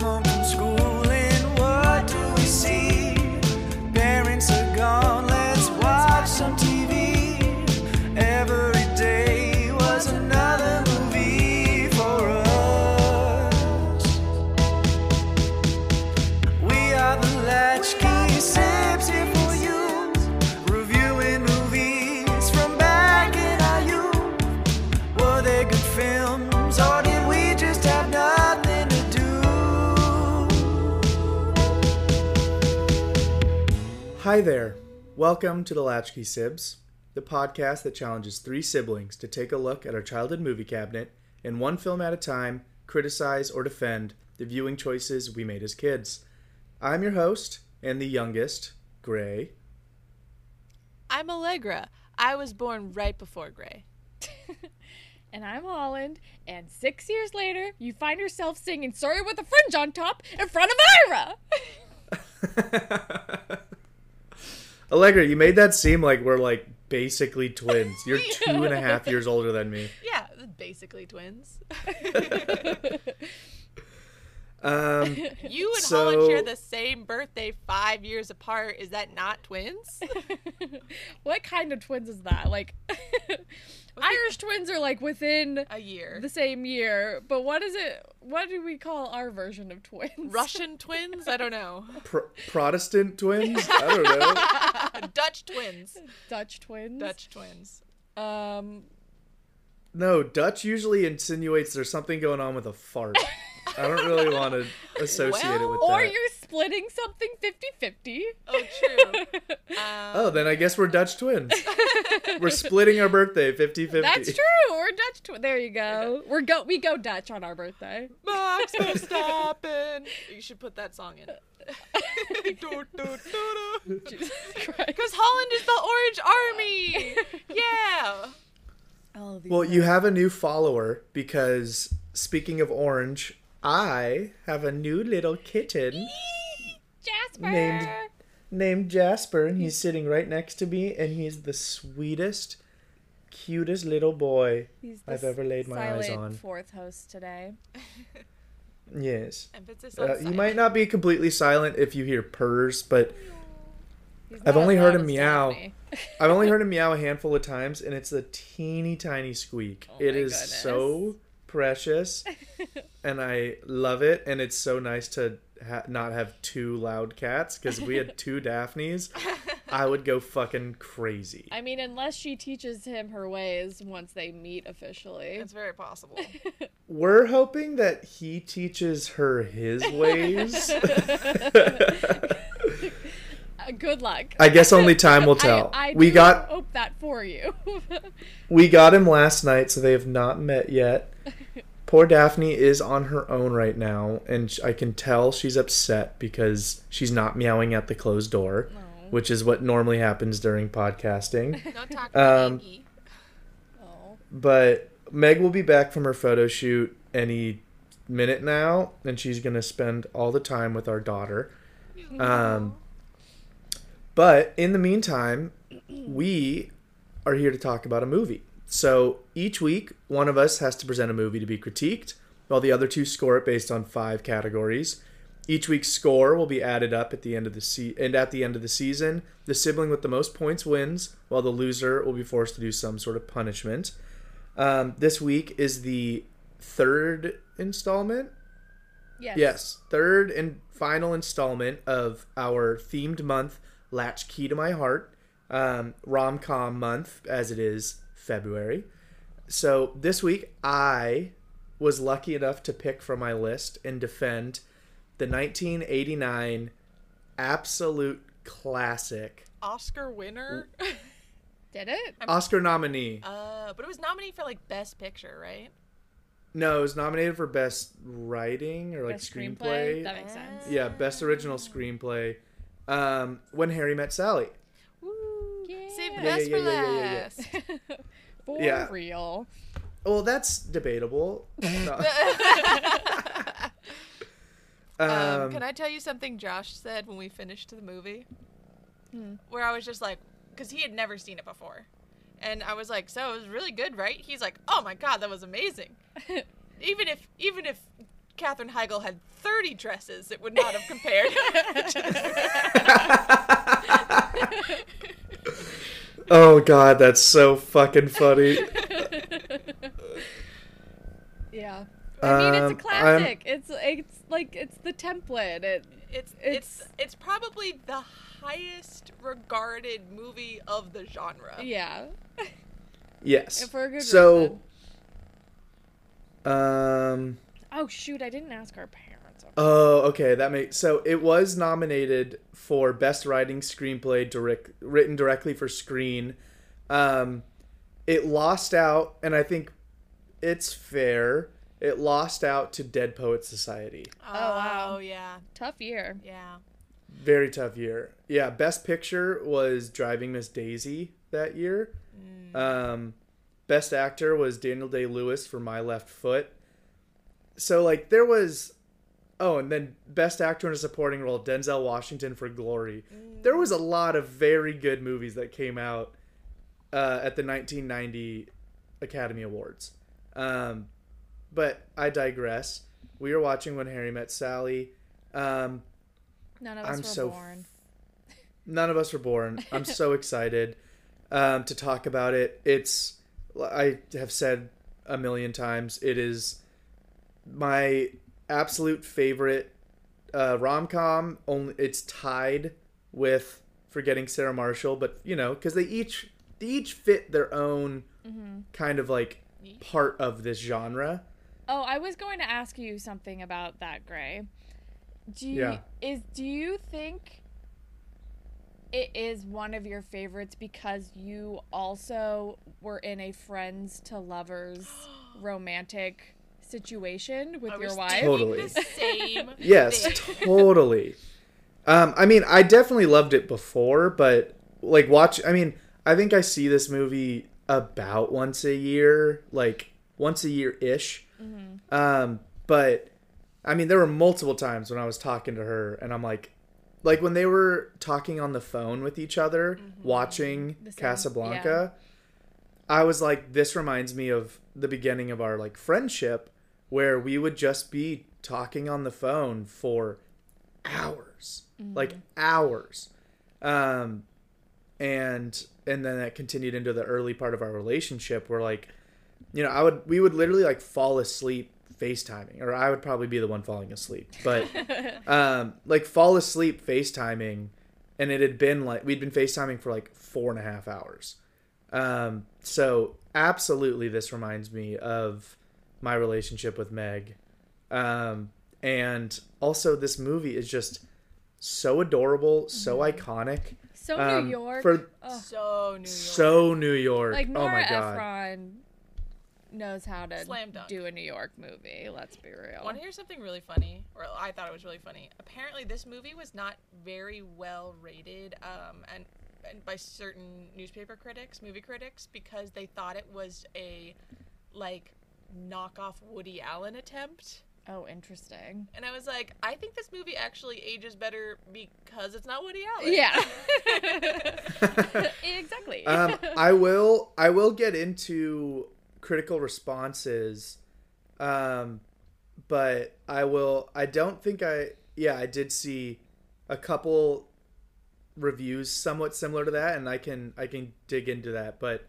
home Hi there. Welcome to the Latchkey Sibs, the podcast that challenges three siblings to take a look at our childhood movie cabinet and one film at a time criticize or defend the viewing choices we made as kids. I'm your host and the youngest, Gray. I'm Allegra. I was born right before Gray. And I'm Holland, and six years later, you find yourself singing Surrey with a Fringe on Top in front of Ira! Allegra, you made that seem like we're like basically twins. You're two and a half years older than me. Yeah, basically twins. Um, You and So- Holland share the same birthday five years apart. Is that not twins? what kind of twins is that? Like, Irish twins are like within A year. the same year, but what is it? What do we call our version of twins? Russian twins? I don't know. Pro- Protestant twins? I don't know. Dutch twins. Dutch twins. Dutch twins. Um, No, Dutch usually insinuates there's something going on with a fart. I don't really want to associate it with Well, or that. you're splitting something 50-50. Oh, true. Um, Oh, then I guess we're Dutch twins. we're splitting our birthday 50-50. That's true. We're Dutch twins. There you go. We're go. We go Dutch on our birthday. Max Verstappen. You should put that song in. Because Jesus Christ. Holland is the Orange Army. Yeah. These Well, you have a new follower because speaking of orange, I have a new little kitten Jasper. named named Jasper and he's sitting right next to me and he's the sweetest cutest little boy. I've ever laid my eyes on. Fourth host today. Yes. Uh, you might not be completely silent if you hear purrs, but I've only heard loud him meow. I've only heard him meow a handful of times, and it's a teeny tiny squeak. Oh it my is goodness. so precious, and I love it. And it's so nice to ha- not have two loud cats because we had two Daphnes, I would go fucking crazy. I mean, unless she teaches him her ways once they meet officially. It's very possible. We're hoping that he teaches her his ways. Good luck. I guess only time will tell. I, I we do got hope that for you. we got him last night, so they have not met yet. Poor Daphne is on her own right now, and I can tell she's upset because she's not meowing at the closed door, which is what normally happens during podcasting. Don't talk to Um, Maggie. oh. but Meg will be back from her photo shoot any minute now, and she's gonna spend all the time with our daughter. Um, but in the meantime, we are here to talk about a movie. So each week, one of us has to present a movie to be critiqued, while the other two score it based on five categories. Each week's score will be added up at the end of the se- and at the end of the season, the sibling with the most points wins, while the loser will be forced to do some sort of punishment. Um, this week is the third installment Yes. Yes, third and final installment of our themed month, Latch Key to My Heart, um, rom com month, as it is February. So this week, I was lucky enough to pick from my list and defend the 1989 absolute classic Oscar winner. Did it? Oscar nominee. uh, but it was nominated for like Best Picture, right? No, it was nominated for best writing or like Best screenplay. That makes sense. Yeah, best original screenplay. Um, when Harry met Sally. Woo. Yeah. Save the Yeah, best yeah, for yeah, yeah, yeah, yeah. last. For Yeah. real. Well, that's debatable. No. um, Um, can I tell you something Josh said when we finished the movie? Where I was just like, because he had never seen it before. And I was like, so it was really good, right? He's like, oh my God, that was amazing. even if, even if Katherine Heigl had 30 dresses, it would not have compared. Oh god, that's so fucking funny. Yeah. I mean, it's Um, a classic. It's it's like it's the template. It it's It's- it's it's probably the highest regarded movie of the genre. yeah. Yes. For a good so, reason. um, Oh shoot! I didn't ask our parents. oh, okay, that makes so it was nominated for best writing screenplay direct written directly for screen. Um, it lost out, and I think it's fair. It lost out to Dead Poets Society. Oh, wow. yeah. Tough year. Yeah. Very tough year. Yeah, best picture was Driving Miss Daisy that year. Um, best actor was Daniel Day Lewis for My Left Foot. So like there was, oh, and then best actor in a supporting role Denzel Washington for Glory. There was a lot of very good movies that came out uh, at the 1990 Academy Awards. Um, but I digress. We were watching When Harry Met Sally. Um, None of us I'm were so born. none of us were born. I'm so excited um, to talk about it. It's I have said a million times. It is my absolute favorite uh, rom com. Only it's tied with Forgetting Sarah Marshall, but you know because they each they each fit their own kind of like part of this genre. Oh, I was going to ask you something about that, Gray. Do you Yeah. is do you think it is one of your favorites because you also were in a friends to lovers romantic situation with I your was wife? Totally. The same. Yes, totally. Um, I mean, I definitely loved it before, but like watch. I mean, I think I see this movie about once a year, like once a year ish. Um, but I mean, there were multiple times when I was talking to her, and I'm like, like when they were talking on the phone with each other, watching The same- Casablanca. I was like, this reminds me of the beginning of our like friendship, where we would just be talking on the phone for hours, like hours, um, and and then that continued into the early part of our relationship, where like, you know, I would we would literally like fall asleep FaceTiming, or I would probably be the one falling asleep, but um, like fall asleep FaceTiming, and it had been like we'd been FaceTiming for like four and a half hours. Um, so absolutely, this reminds me of my relationship with Meg, um, and also this movie is just so adorable, so iconic. So Um, New York. for Ugh. So New York. so New York. like oh Nora my god. Ephron knows how to Slam dunk. do a New York movie. Let's be real. Want to hear something really funny? Or I thought it was really funny. Apparently, this movie was not very well rated, um, and, and by certain newspaper critics, movie critics, because they thought it was a like knockoff Woody Allen attempt. Oh, interesting. And I was like, I think this movie actually ages better because it's not Woody Allen. Yeah. exactly. um, I will I will get into critical responses, um, but I will. I don't think I. Yeah, I did see a couple reviews somewhat similar to that, and I can I can dig into that. But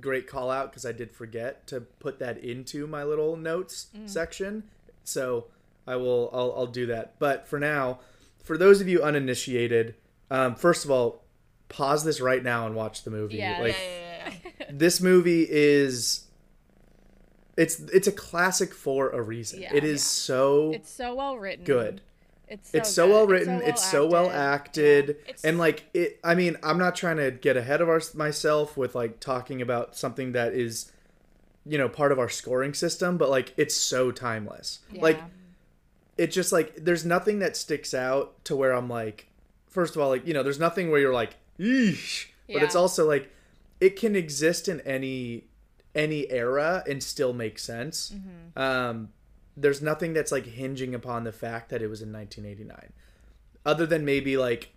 great call out because I did forget to put that into my little notes section. So I will I'll, I'll do that. But for now, for those of you uninitiated, um, first of all, pause this right now and watch the movie. Yeah, like Yeah, yeah, this movie is it's it's a classic for a reason. It is so it's so well written. good. It's so, it's so well written. It's so well acted, It's- and like it. I mean, I'm not trying to get ahead of our, myself with like talking about something that is, you know, part of our scoring system, but like it's so timeless. Yeah. Like it just like there's nothing that sticks out to where I'm like, first of all, like you know, there's nothing where you're like, eesh, but it's also like it can exist in any any era and still make sense. Mm-hmm. Um, there's nothing that's like hinging upon the fact that it was in 1989, other than maybe like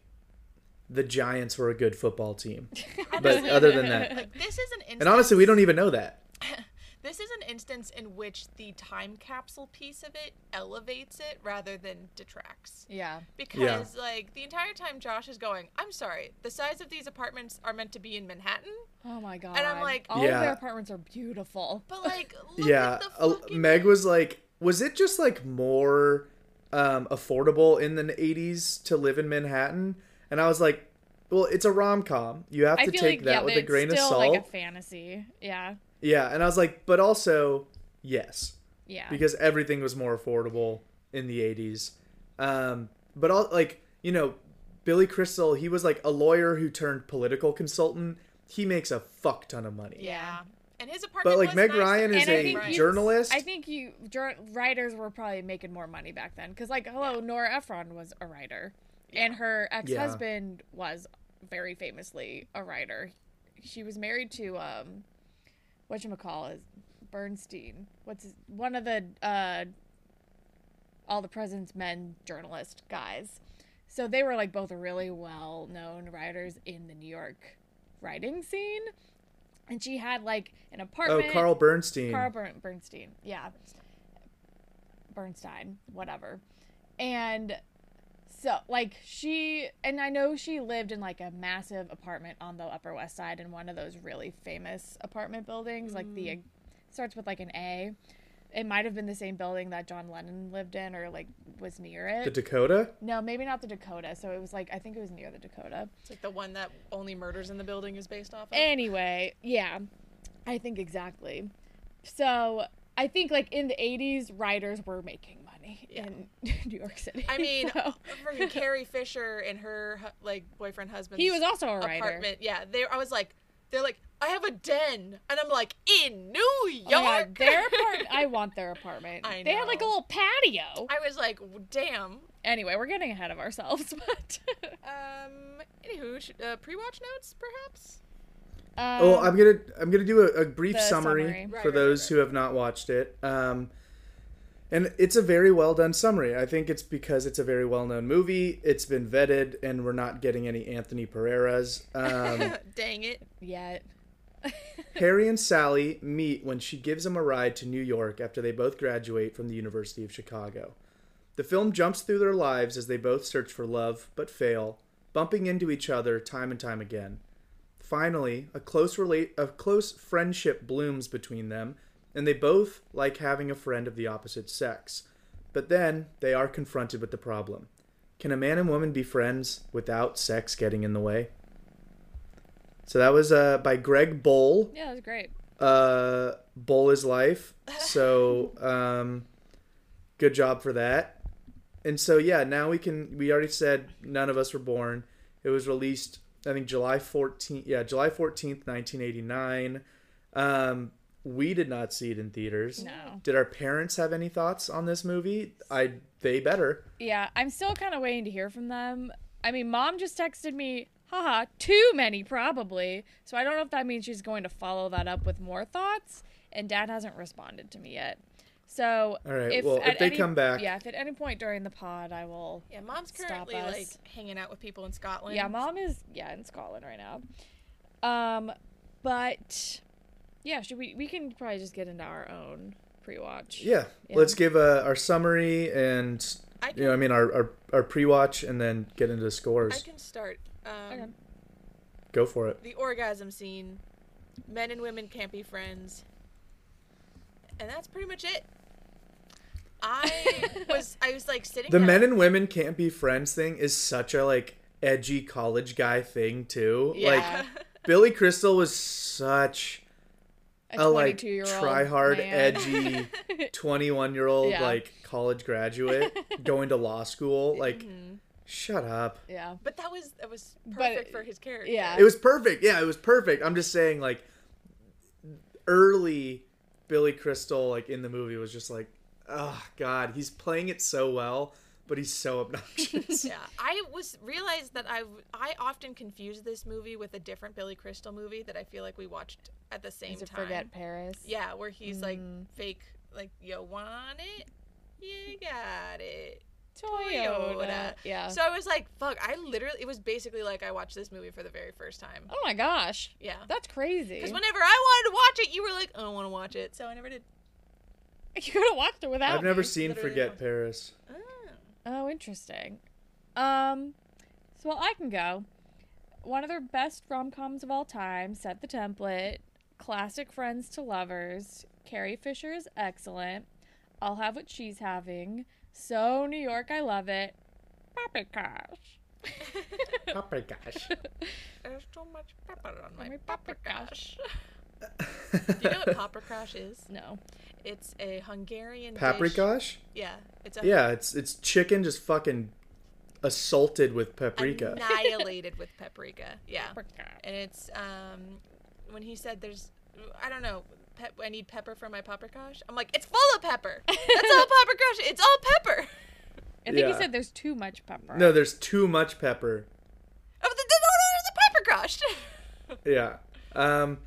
the Giants were a good football team. but other than that, Like this is an instance. and honestly, we don't even know that. this is an instance in which the time capsule piece of it elevates it rather than detracts. Yeah. Because like the entire time Josh is going, I'm sorry, the size of these apartments are meant to be in Manhattan, Oh my god. And I'm like- all of their apartments are beautiful. but like look yeah, at the fucking Meg was like, was it just like more um, affordable in the '80s to live in Manhattan? And I was like, well, it's a rom com. You have I to take like that yeah, with a grain it's of still salt. like a fantasy. Yeah. yeah, and I was like, but also yes, Yeah. because everything was more affordable in the 80s. Um, but all like you know, Billy Crystal, he was like a lawyer who turned political consultant. He makes a fuck ton of money. Yeah. And his apartment But like was Meg nicer. Ryan is And I a think journalist. I think you jur- writers were probably making more money back then because, like, hello, Nora Ephron was a writer, and her ex-husband was very famously a writer. She was married to um, what you call is Bernstein. What's his, one of the uh, all the President's Men journalist guys. So they were like both really well-known writers in the New York writing scene. And she had like an oh, apartment. oh. Carl Bernstein. Carl Bern- Bernstein, yeah. Bernstein, whatever. And so, like, she, and I know she lived in like a massive apartment on the Upper West Side in one of those really famous apartment buildings. Like, the, mm. starts with like an A. It might have been the same building that John Lennon lived in or like was near it. the Dakota. no, maybe not the Dakota. So it was like, I think it was near the Dakota. It's like the one that only murders in the building is based off of. Anyway, yeah, I think exactly. So I think like in the '80s, writers were making money Yeah. in New York City. I mean, So- freaking Carrie Fisher and her like boyfriend husband. he was also a writer. apartment. Yeah, they. I was like, they're like, I have a den, and I'm like, in New Oh York. my God, their apartment. I want their apartment. I They had like a little patio. I was like, damn. Anyway, we're getting ahead of ourselves, but. Um. Anywho, sh- uh, pre-watch notes, perhaps. um, well, I'm gonna I'm gonna do a, a brief summary, summary. Right, for right, those right, who have not watched it. Um, and it's a very well done summary. I think it's because it's a very well known movie. It's been vetted, and we're not getting any Anthony Pereiras. Um, Dang it. yet. Harry and Sally meet when she gives him a ride to New York after they both graduate from the University of Chicago. The film jumps through their lives as they both search for love but fail, bumping into each other time and time again. Finally, a close relate a close friendship blooms between them, and they both like having a friend of the opposite sex. But then they are confronted with the problem. Can a man and woman be friends without sex getting in the way? So that was uh, by Greg Bowl Yeah, that was great. uh bowl is life so um good job for that and so yeah now we can we already said none of us were born it was released i think july 14th yeah july 14th 1989 um we did not see it in theaters No. did our parents have any thoughts on this movie i they better Yeah, I'm still kind of waiting to hear from them. I mean, mom just texted me, haha, too many probably. So I don't know if that means she's going to follow that up with more thoughts. And dad hasn't responded to me yet. So, All right, well, if they any- come back- yeah, if at any point during the pod I will, Yeah, mom's Stop currently us. like hanging out with people in Scotland. yeah, mom is yeah in Scotland right now. Um, but yeah, should we we can probably just get into our own pre-watch. yeah, Yeah. let's give uh, our summary and I you know i mean our, our, our pre-watch and then get into the scores I can start. Um, Okay. go for it The orgasm scene. Men and women can't be friends. And that's pretty much it. I was I was like sitting the down- men and women can't be friends thing is such a like edgy college guy thing too yeah. like billy crystal was such a a like 22 try hard man. edgy 21 year old Yeah. like college graduate going to law school like Mhm. shut up yeah. But that was that was But- perfect for his character. yeah. it was perfect yeah it was perfect i'm just saying like early billy crystal like in the movie was just like oh god he's playing it so well but he's so obnoxious Yeah, I was realized that I I often confuse this movie with a different Billy Crystal movie that I feel like we watched at the same Is it time. Forget Paris? Yeah, where he's like Mm. fake, like you want it, you got it. Toyota. Soda, yeah. So I was like, fuck, I literally, it was basically like I watched this movie for the very first time. Oh my gosh. Yeah. That's crazy. Because whenever I wanted to watch it, you were like, I don't want to watch it. So I never did. you could have watched it without I've never me. seen literally Forget Paris. Oh. Oh, interesting. Um, so well, I can go. One of their best rom coms of all time. Set the template. Classic friends to lovers. Carrie Fisher is excellent. I'll have what she's having. So New York, I love it. Pappy Cash. My gosh. There's so much pepper on my my paprikash. Do you know what paprikash is? No. It's a Hungarian dish. Paprikash? Yeah. It's a Yeah, it's it's chicken just fucking assaulted with paprika. annihilated with paprika. Yeah. Paprika. And it's um when he said there's I don't know pep, I need pepper for my paprikash. I'm like it's full of pepper. That's all paprikash. It's all pepper. I think Yeah. he said there's too much pepper. No, there's too much pepper. Oh, the, the, the, the paprikash. Yeah. Um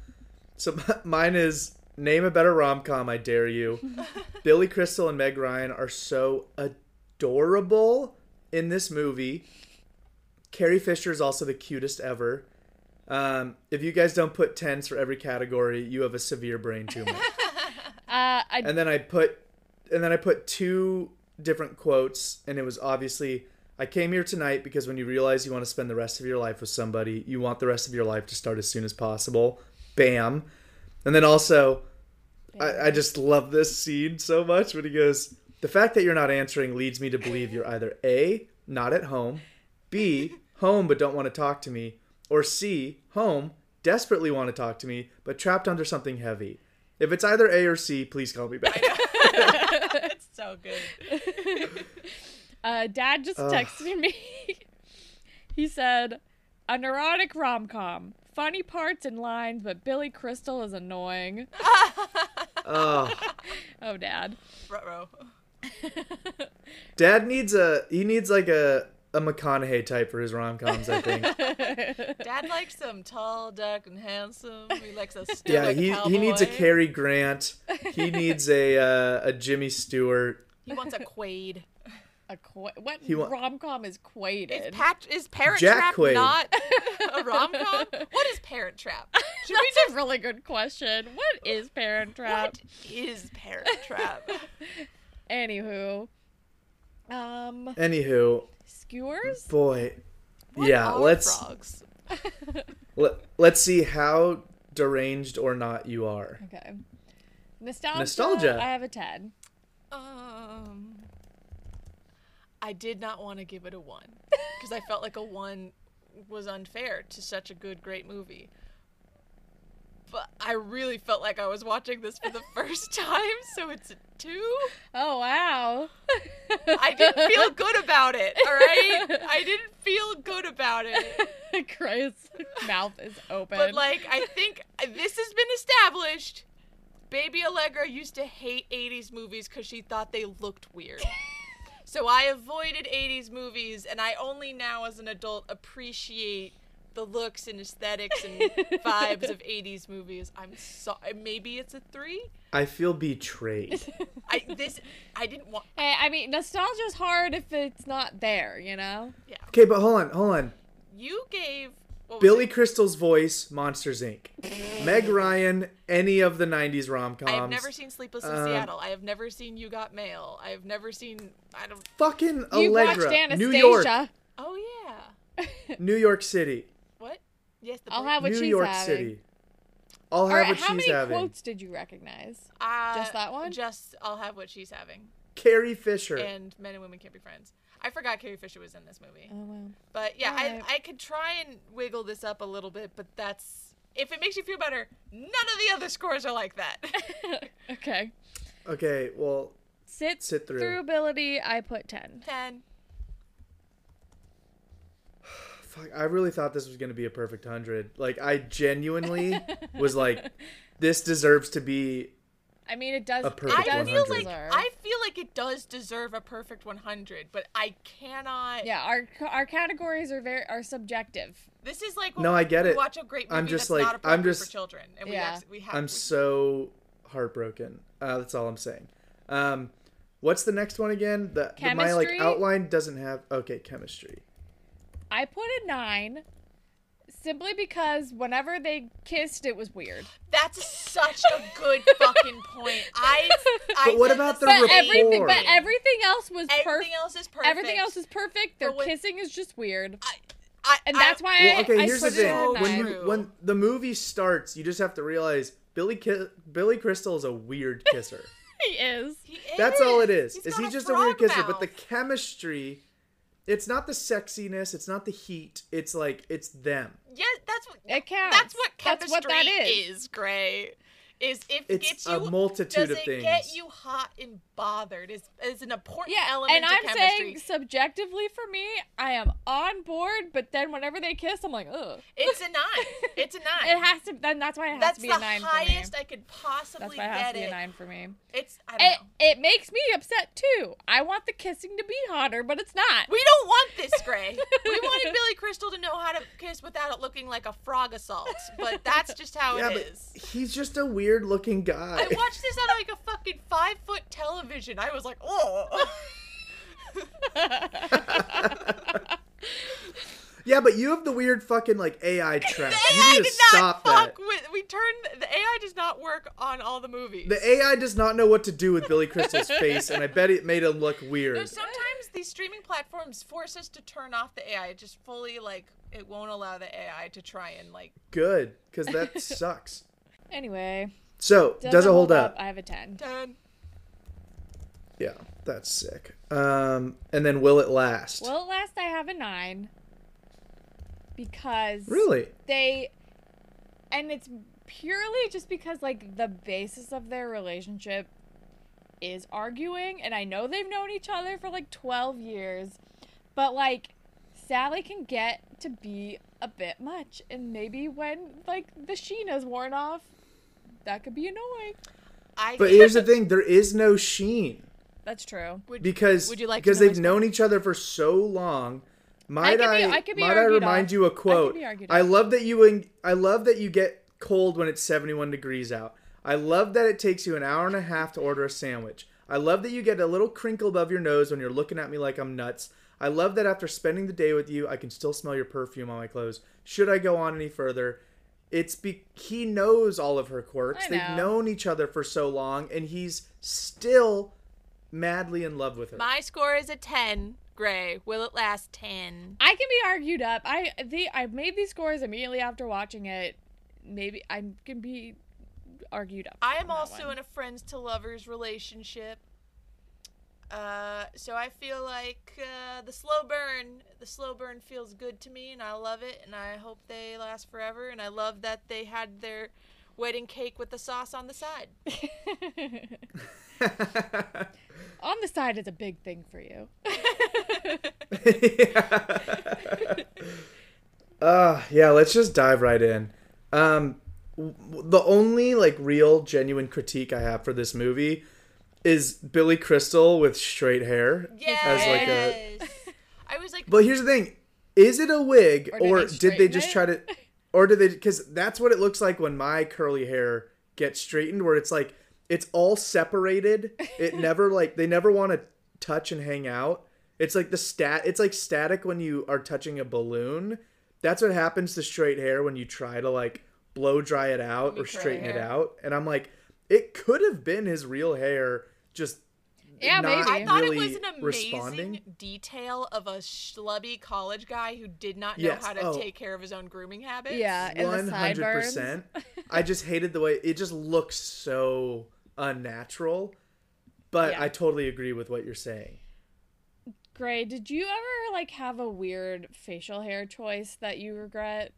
so mine is name a better rom-com, I dare you. Billy Crystal and Meg Ryan are so adorable in this movie. Carrie Fisher is also the cutest ever. Um, if you guys don't put tens for every category, you have a severe brain tumor. Uh, I and then I put and then I put two different quotes and it was obviously I came here tonight because when you realize you want to spend the rest of your life with somebody, you want the rest of your life to start as soon as possible. Bam. And then also I, I just love this scene so much when he goes, The fact that you're not answering leads me to believe you're either A, not at home, B, home but don't want to talk to me, or C, home, desperately want to talk to me, but trapped under something heavy. If it's either A or C, please call me back. it's so good. Uh, Dad just Ugh. texted me. he said, "A neurotic rom com, funny parts and lines, but Billy Crystal is annoying." Oh, Oh, Dad. Ruh-roh. Dad needs a he needs like a a McConaughey type for his rom coms. I think. Dad likes them tall, dark, and handsome. He likes a yeah, stoic he cowboy. he needs a Cary Grant. He needs a uh, a Jimmy Stewart. He wants a Quaid. A qu- what wa- rom com is quaided? Is, Pat- is Parent Jack Trap Quaid. not a rom com? What is Parent Trap? Should we That's just a really good question. What is Parent Trap? What is Parent Trap? Anywho, um, Anywho, skewers. boy, What yeah. are Let's frogs? let, let's see how deranged or not you are. Okay. Nostalgia. Nostalgia. I have a ten. Um, I did not want to give it a one because I felt like a one was unfair to such a good, great movie. But I really felt like I was watching this for the first time, so it's a two. Oh wow. I didn't feel good about it. All right, I didn't feel good about it. Christ's mouth is open. But like, I think this has been established. Baby Allegra used to hate 80s movies because she thought they looked weird. So I avoided 80s movies, and I only now, as an adult, appreciate the looks and aesthetics and vibes of 80s movies. I'm sorry. Maybe it's a three. I feel betrayed. I this I didn't want. Hey, I mean, nostalgia's hard if it's not there, you know? Yeah, Okay, but hold on, hold on. you gave what was Billy it? Crystal's voice, Monsters Inc. Meg Ryan, any of the '90s rom coms. I have never seen Sleepless in Um, Seattle. I have never seen You Got Mail. I have never seen. I don't. Fucking You Allegra, watched Anastasia. New York, Oh yeah. New York City, What? Yes. The I'll have what New she's York having. City. I'll All have right, what how she's many having. quotes did you recognize? Uh, Just that one? Just I'll have what she's having. Carrie Fisher. And men and women can't be friends. I forgot Carrie Fisher was in this movie. Oh wow. But yeah, Alright. I I could try and wiggle this up a little bit, but that's if it makes you feel better. None of the other scores are like that. okay. okay, well, Sit, Sit through. ability, I put 10. Ten. fuck, I really thought this was gonna be a perfect hundred. Like, I genuinely was like, this deserves to be. I mean, it does. A it perfect I feel like deserve. I feel like it does deserve a perfect 100, but I cannot. Yeah, our our categories are very are subjective. This is like when No, I get we it. Watch a great movie I'm just that's like- not I'm just- for children, and Yeah. we, have, we have. I'm we- so heartbroken. Uh, that's all I'm saying. Um, What's the next one again? The, the my like outline doesn't have okay chemistry. I put a nine simply because whenever they kissed, it was weird. That's such a good fucking point. I. I But what about the But rapport? everything, but everything else was perfect. Everything else is perfect. Everything else is perfect. Their But kissing is just weird, I, I, and that's why Well, I, okay, I here's the put it thing. When you when the movie starts, you just have to realize Billy Ki- Billy Crystal is a weird kisser. he is. He That's all it is. is. He's Is got he just a weird frog kisser? But the chemistry, it's not the sexiness, it's not the heat. It's like it's them. Yeah, that's what. It counts. That's what chemistry That's what that is. Gray. Is if It's it gets a you multitude does of it things. get you hot and bothered? Is is an important Yeah, element and I'm chemistry. saying subjectively for me, I am on board. But then whenever they kiss, I'm like, ugh. it's a nine. It's a nine. It has to. Then that's why it has That's to be the a nine highest for me. I could possibly That's why it has get to be it. a nine for me. It's I don't It know. it makes me upset too. I want the kissing to be hotter, but it's not. We don't want this, Gray. we wanted Billy Crystal to know how to kiss without it looking like a frog assault, but that's just how yeah, it but is. He's just a weird looking guy. I watched this on like a fucking five foot television. I was like, oh. yeah, but you have the weird fucking like AI trap. The you AI need to did not stop fuck that. with. We turned the AI does not work on all the movies. The AI does not know what to do with Billy Crystal's face, and I bet it made him look weird. No, sometimes these streaming platforms force us to turn off the AI. It just fully like it won't allow the AI to try and like. Good, because that sucks. Anyway, So, does, it hold up? I have a ten. Done. Yeah, that's sick. Um, and then will it last? Well, at last I have a nine because really? they, and it's purely just because like the basis of their relationship is arguing, and I know they've known each other for like twelve years, but like Sally can get to be a bit much, and maybe when like the sheen has worn off, that could be annoying. I. But here's the thing: there is no sheen That's true. would, because Would you like because they've known each other for so long. Might could I? be- I could might I remind off. you a quote? be I love that you. en- I love that you get cold when it's 71 degrees out. I love that it takes you an hour and a half to order a sandwich. I love that you get a little crinkle above your nose when you're looking at me like I'm nuts. I love that after spending the day with you, I can still smell your perfume on my clothes. Should I go on any further? It's be he knows all of her quirks. I They've know. known each other for so long, and he's still madly in love with her. My score is a ten. Gray. Will it last ten? I can be argued up. I the I made these scores immediately after watching it. Maybe I can be argued up. I am also one. in a friends to lovers relationship. Uh, so I feel like uh, the slow burn, the slow burn feels good to me, and I love it, and I hope they last forever. And I love that they had their wedding cake with the sauce on the side. on the side is a big thing for you. Uh, yeah, let's just dive right in. Um, w- the only like real genuine critique I have for this movie is Billy Crystal with straight hair. Yes. As like a I was like, But here's the thing: is it a wig, Or did or they did they just it? try to, or did they? Because that's what it looks like when my curly hair gets straightened, where it's like it's all separated. It never like they never want to touch and hang out. It's like the stat. It's like static when you are touching a balloon. That's what happens to straight hair when you try to like blow dry it out or straighten it out. And I'm like, it could have been his real hair, just Yeah, not maybe. I thought really it was an amazing responding. detail of a schlubby college guy who did not know Yes. how to Oh. take care of his own grooming habits. Yeah, and One the hundred sideburns. percent. I just hated the way it just looks so unnatural. But Yeah. I totally agree with what you're saying. Gray, did you ever like have a weird facial hair choice that you regret?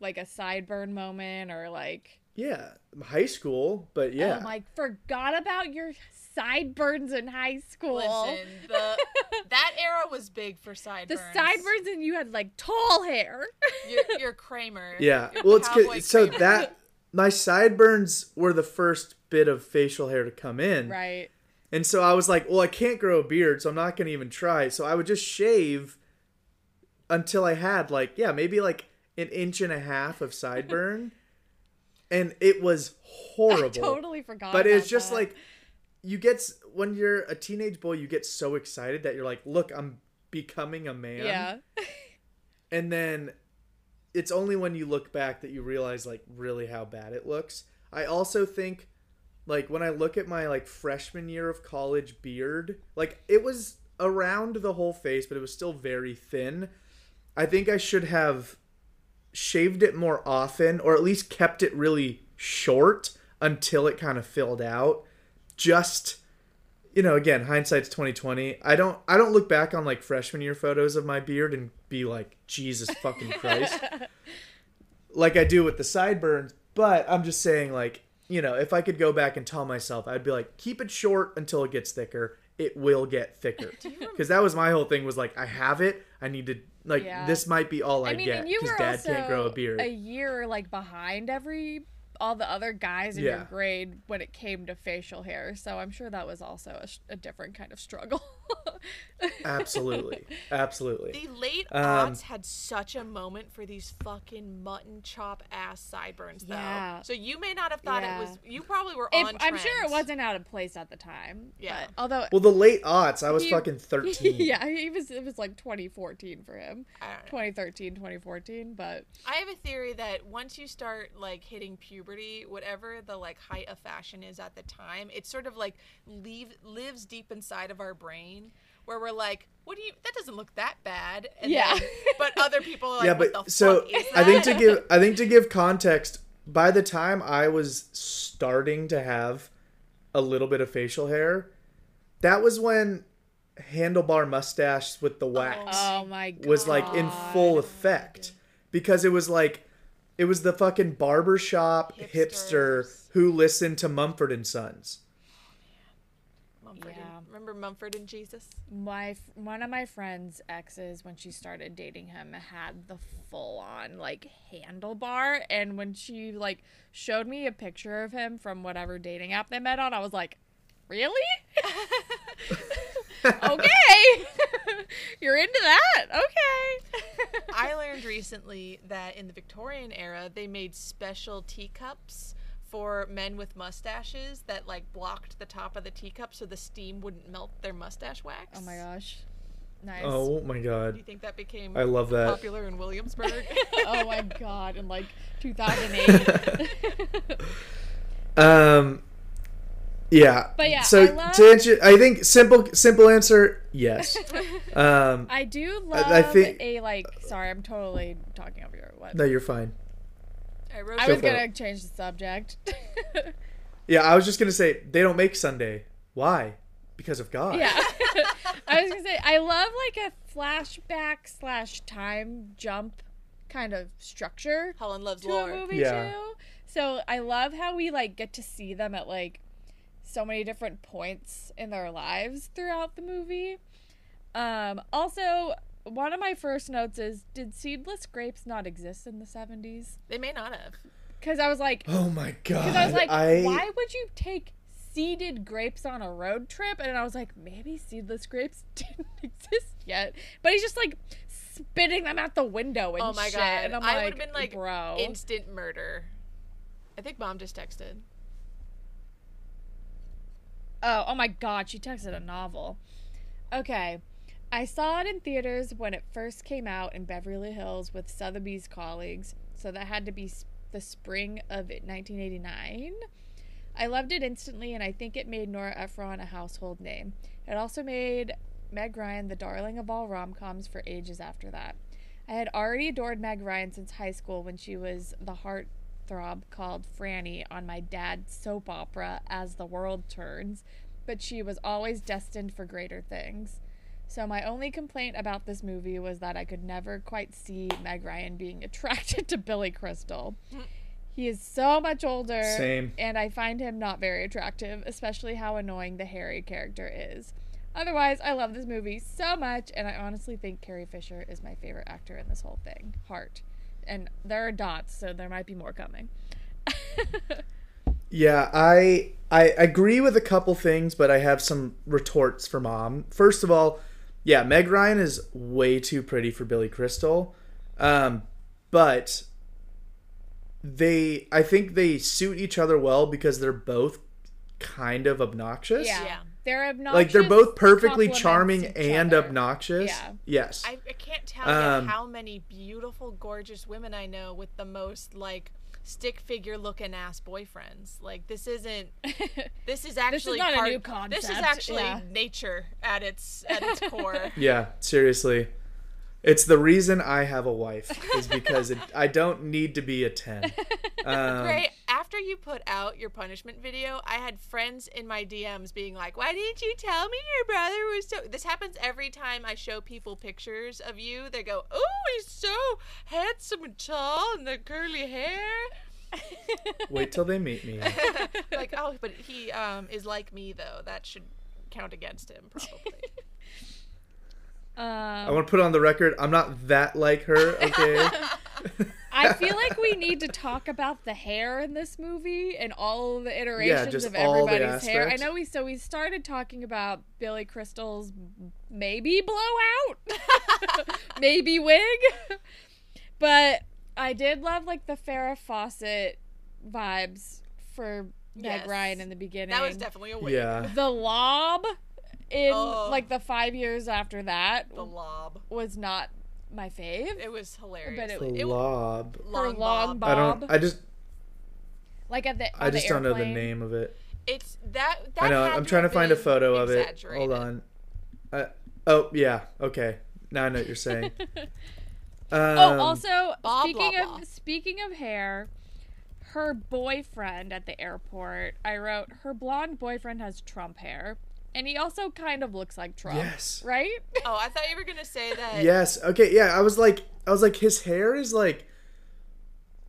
Like a sideburn moment or like Yeah, high school, but yeah, Oh my forgot about your sideburns in high school. Listen, the that era was big for sideburns. the sideburns and you had like tall hair. You're Kramer. yeah. Your Well, it's cowboy good. So that my sideburns were the first bit of facial hair to come in, right. and so I was like, well, I can't grow a beard, so I'm not gonna even try. So I would just shave until I had like, yeah, maybe like an inch and a half of sideburn, and it was horrible. I totally forgot. but it's just that. like you get when you're a teenage boy, you get so excited that you're like, look, I'm becoming a man. Yeah. And then it's only when you look back that you realize like really how bad it looks. I also think like when I look at my like freshman year of college beard, like it was around the whole face, but it was still very thin. I think I should have shaved it more often or at least kept it really short until it kind of filled out. Just you know, again, hindsight's 2020. I don't I don't look back on like freshman year photos of my beard and be like, Jesus fucking Christ. like I do with the sideburns, but I'm just saying like, you know, if I could go back and tell myself, I'd be like, keep it short until it gets thicker. It will get thicker. Because that was my whole thing was like, I have it. I need to like Yeah. this might be all I, I mean, get because dad can't grow a beard. a year like behind every all the other guys in Yeah. your grade when it came to facial hair. So I'm sure that was also a, sh- a different kind of struggle. Absolutely. Absolutely. The late Um, aughts had such a moment for these fucking mutton chop ass sideburns, though. Yeah. So you may not have thought Yeah. it was. You probably were If- on. I'm sure it wasn't out of place at the time. Yeah. But, although Well, the late aughts, I was He- fucking 13. yeah, he was it was like 2014 for him. I don't know. 2013, 2014, but I have a theory that once you start like hitting puberty, whatever the like height of fashion is at the time, it sort of like leave lives deep inside of our brain where we're like, what do you? That doesn't look that bad. And Yeah. then- but other people are like, yeah, what but the so fuck is I think to give I think to give context, by the time I was starting to have a little bit of facial hair, that was when handlebar mustache with the wax oh, oh my god. was like in full effect because it was like it was the fucking barbershop hipster who listened to Mumford and Sons. Mumford and, remember Mumford and Jesus? my one of my friend's exes when she started dating him had the full on like handlebar. And when she like showed me a picture of him from whatever dating app they met on I was like really? Okay. You're into that? Okay. I learned recently that in the Victorian era, they made special teacups for men with mustaches that like blocked the top of the teacup so the steam wouldn't melt their mustache wax. oh my gosh nice Oh my god. Do you think that became I love that. popular in Williamsburg? oh my god in like 2008 Um yeah. But yeah, So I love- to answer I think simple simple answer, yes. Um I do love I think- a like sorry I'm totally talking over your what no, you're fine. I, wrote I was gonna change the subject. Yeah, I was just gonna say they don't make Sunday. Why? Because of God. yeah, I was gonna say I love like a flashback slash time jump kind of structure Helen loves to lore. a movie Yeah. too. So I love how we like get to see them at like so many different points in their lives throughout the movie. Um, also, one of my first notes is: Did seedless grapes not exist in the seventies? They may not have. Because I was like, Oh my god. Because I was like, I- why would you take seeded grapes on a road trip? And I was like, maybe seedless grapes didn't exist yet. But he's just like spitting them out the window and Oh my shit. god. And I'm I like, would have been like bro. instant murder. I think mom just texted. Oh, oh my god, she texted a novel. Okay. I saw it in theaters when it first came out in Beverly Hills with Sotheby's colleagues, so that had to be the spring of 1989. I loved it instantly, and I think it made Nora Ephron a household name. It also made Meg Ryan the darling of all rom coms for ages after that. I had already adored Meg Ryan since high school when she was the heartthrob called Franny on my dad's soap opera As the World Turns, but she was always destined for greater things. So my only complaint about this movie was that I could never quite see Meg Ryan being attracted to Billy Crystal. He is so much older, Same. and I find him not very attractive, especially how annoying the Harry character is. Otherwise, I love this movie so much, and I honestly think Carrie Fisher is my favorite actor in this whole thing. Heart. And there are dots, so there might be more coming. Yeah, I I agree with a couple things, but I have some retorts for mom. First of all, yeah, Meg Ryan is way too pretty for Billy Crystal. Um, but they I think they suit each other well because they're both kind of obnoxious. Yeah. Yeah. They're obnoxious. Like they're both perfectly charming and other. obnoxious. Yeah. Yes. I, I can't tell Um, you how many beautiful, gorgeous women I know with the most like stick figure looking ass boyfriends. Like this isn't. This is actually this is not a part, new This is actually yeah. nature nature at its at its core. Yeah, seriously. It's the reason I have a wife is because it, I don't need to be a 10. Um, Gray, after you put out your punishment video, I had friends in my DMs being like, "Why didn't you tell me your brother was so?" This happens every time I show people pictures of you. They go, "Oh, he's so handsome and tall, and the curly hair." Wait till they meet me. like, oh, but he um is like me though. That should count against him probably. I Um, want to put on the record I'm not that like her, okay? I feel like we need to talk about the hair in this movie and all the iterations just of everybody's hair. I know we so we started talking about Billy Crystal's maybe blowout, maybe wig, but I did love like the Farrah Fawcett vibes for Meg Yes. Ryan in the beginning. that was definitely a wig. yeah. the lob in Oh. like the five years after that The lob. was not my fave. It was hilarious. But it- The It- lob. Her long bob. I don't I just Like at the I on the just don't know the name of it. It's that. that I know. I'm trying to find a photo of it. Hold on. Uh, oh, yeah. Okay. Now I know what you're saying. Um, Oh, also Blah, speaking blah, of blah. speaking of hair, her boyfriend at the airport. I wrote her blonde boyfriend has Trump hair, and he also kind of looks like Trump. Yes. Right? Oh, I thought you were gonna say that. Yes. Okay. Yeah. I was like, I was like, his hair is like,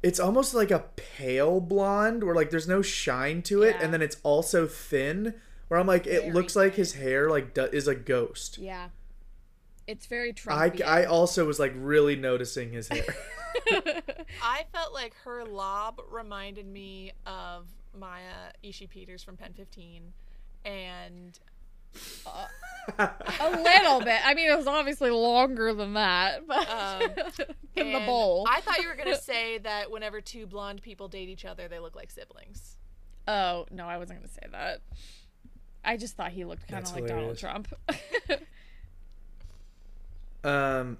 it's almost like a pale blonde, where like there's no shine to it, Yeah. and then it's also thin. Where I'm like, it Very looks like his hair like is a ghost. Yeah. It's very I, Trump. I also was like really noticing his hair. I felt like her lob reminded me of Maya Ishii Peters from Pen 15, and a little bit. I mean, it was obviously longer than that, but Um, in the bowl. I thought you were gonna say that whenever two blonde people date each other, they look like siblings. oh no, I wasn't gonna say that. I just thought he looked kind of like Donald. Trump. um,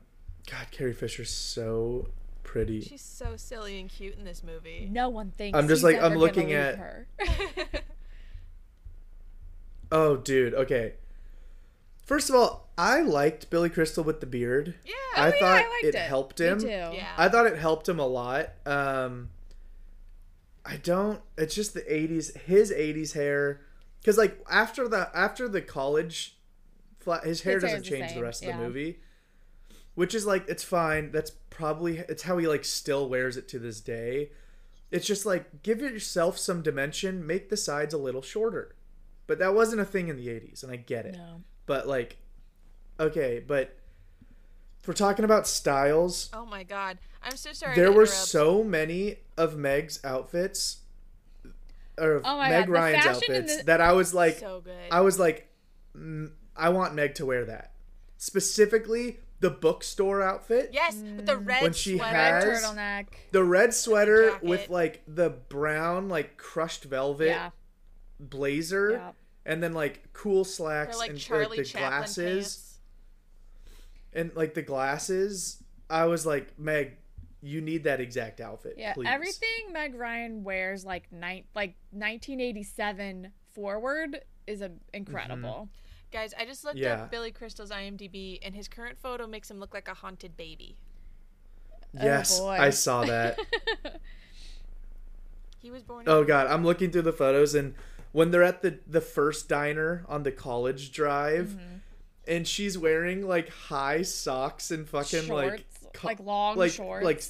God, Carrie Fisher's so pretty. She's so silly and cute in this movie. no one thinks. I'm just he's like- ever I'm looking at- her. Oh, dude. Okay. First of all, I liked Billy Crystal with the beard. Yeah. I Oh, yeah, thought I liked it, it. helped Me him. too. yeah. I thought it helped him a lot. Um, I don't. It's just the '80s. His '80s hair, because like after the after the college, flat, his hair His doesn't hair's the change the same, rest of yeah. the movie. Which is like it's fine. That's probably it's how he like still wears it to this day. It's just like give yourself some dimension, make the sides a little shorter. But that wasn't a thing in the '80s, and I get it. No. But like, okay, but if we're talking about styles, oh my god. I'm so sorry. there to were so many of Meg's outfits, or Oh my Meg God, Ryan's outfits the- that I was like, so good. I was like, mm, I want Meg to wear that. Specifically, the bookstore outfit, yes, with the red When she sweater. has- Red turtleneck. the red sweater jacket. with like the brown like crushed velvet Yeah. blazer, Yeah. And then like cool slacks like and Charlie like, the Chaplin glasses. pants. and like the glasses, I was like, Meg, you need that exact outfit. Yeah, please. everything Meg Ryan wears like nine like 1987 forward is a, incredible. Mm-hmm. Guys, I just looked Yeah. up Billy Crystal's IMDb, and his current photo makes him look like a haunted baby. Oh, yes, boy. I saw that. He was born. oh god, I'm looking through the photos and when they're at the the first diner on the college drive Mm-hmm. and she's wearing like high socks and fucking shorts, like like, long like- shorts. like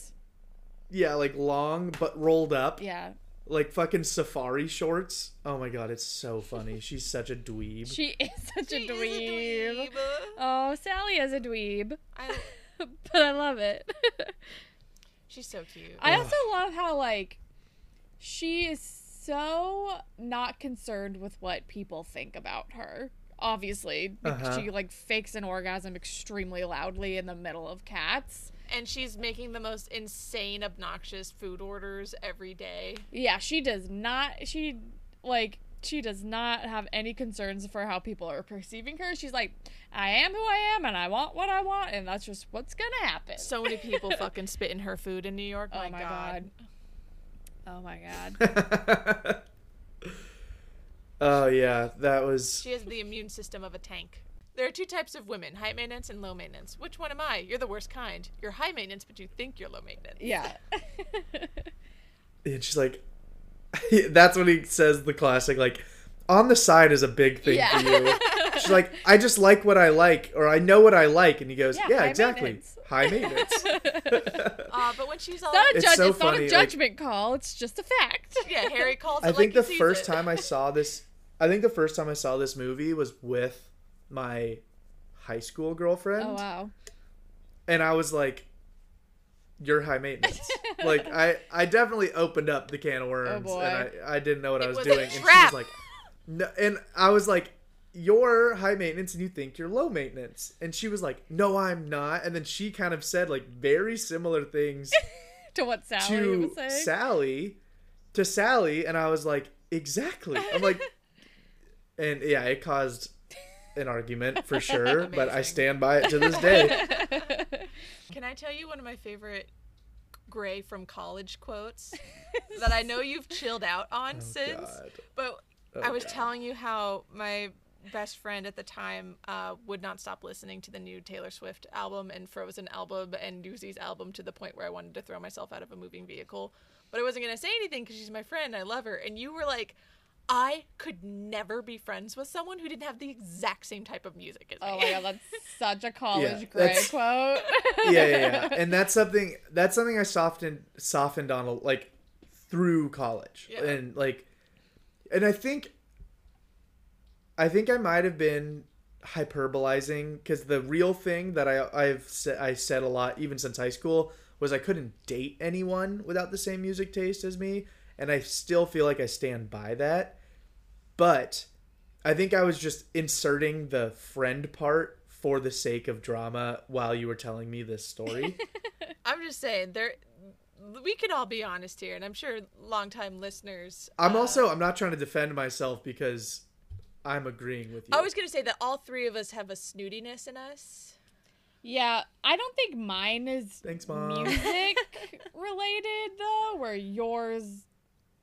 yeah, like long but rolled up. yeah, Like fucking safari shorts. Oh my god, it's so funny. She's such a dweeb. she is such She a is a dweeb. dweeb. Oh, Sally is a dweeb, I, but I love it. she's so cute. I also love how like she is so not concerned with what people think about her. Obviously, Uh-huh. she like fakes an orgasm extremely loudly in the middle of cats. and she's making the most insane, obnoxious food orders every day. Yeah, she does not. She like she does not have any concerns for how people are perceiving her. She's like, I am who I am and I want what I want and that's just what's gonna happen. So many people fucking spit in her food in New York. My, oh my god. god. Oh my god. oh yeah, that was. She has the immune system of a tank. There are two types of women high maintenance and low maintenance. Which one am I? You're the worst kind. You're high maintenance, but you think you're low maintenance. Yeah. And she's like, that's when he says the classic like, on the side is a big thing Yeah. for you. She's like, I just like what I like, or I know what I like, and he goes, Yeah, Yeah, high exactly, maintenance." high maintenance. Uh, but when she's all. It's not a, It's judge, so it's not funny, a like- judgment call. It's just a fact. yeah, Harry calls it I like think he the sees first it. time I saw this, I think the first time I saw this movie was with my high school girlfriend, Oh wow. and I was like, "You're high maintenance." like I, I definitely opened up the can of worms, Oh, boy. and I, I didn't know what I It was, was a doing, and she trap. was like, "No," and I was like. You're high maintenance and you think you're low maintenance. And she was like, No, I'm not. And then she kind of said like very similar things To what Sally to was saying. Sally, to Sally, and I was like, exactly. I'm like, and yeah, it caused an argument for sure, but I stand by it to this day. Can I tell you one of my favorite Gray from college quotes that I know you've chilled out on oh, since? God. But Oh, I was God. telling you how my best friend at the time uh, would not stop listening to the new Taylor Swift album and Frozen album and Newsies album to the point where I wanted to throw myself out of a moving vehicle. But I wasn't going to say anything because she's my friend. I love her. And you were like, I could never be friends with someone who didn't have the exact same type of music as me. Oh my god, that's such a college Yeah, gray quote. yeah, yeah, yeah. And that's something that's something I softened softened on like through college. Yeah. And like and I think I think I might have been hyperbolizing cuz the real thing that I I've said I said a lot even since high school was I couldn't date anyone without the same music taste as me and I still feel like I stand by that. But I think I was just inserting the friend part for the sake of drama while you were telling me this story. I'm just saying, there. We can all be honest here, and I'm sure longtime listeners. I'm uh, also I'm not trying to defend myself because I'm agreeing with you. I was gonna say that all three of us have a snootiness in us. yeah, I don't think mine is Thanks, Mom. music related though, where yours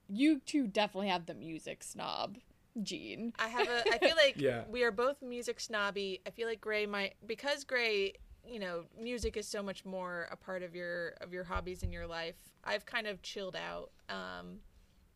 you two definitely have the music snob gene. I have a. I feel like Yeah. we are both music snobby. I feel like Gray might because Gray, you know, music is so much more a part of your of your hobbies in your life. I've kind of chilled out um,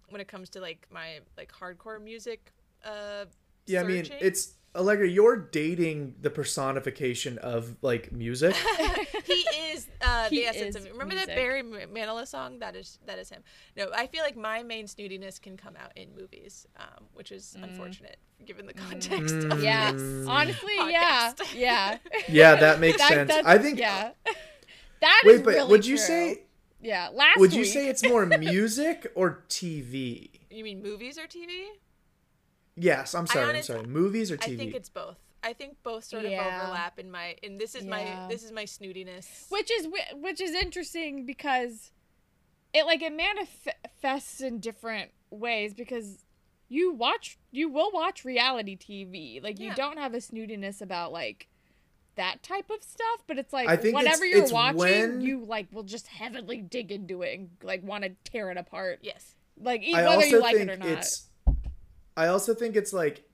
when it comes to like my like hardcore music. Uh, yeah, I mean it's Allegra, you're dating the personification of like music. he is uh, He the essence is of Remember music. that Barry Manilow song? That is that is him. No, I feel like my main snootiness can come out in movies, um, which is Mm. unfortunate given the context of Yeah, this. honestly, yeah, podcast. yeah. yeah, that makes That- sense. I think yeah. That is Wait, but really would you true. say Yeah, last would you week- say it's more music or TV? You mean movies or TV? Yes, I'm sorry. I'm sorry. Movies or TV? I think it's both. I think both sort of Yeah. overlap in my and this is Yeah. my this is my snootiness. which is which is interesting because it like it manifests in different ways because you watch you will watch reality TV like you don't have a snootiness about like that type of stuff but it's like I think whatever it's- you're it's watching when- you like will just heavily dig into it and like want to tear it apart Yes. like e- I whether you like think it or not it's. I also think it's like,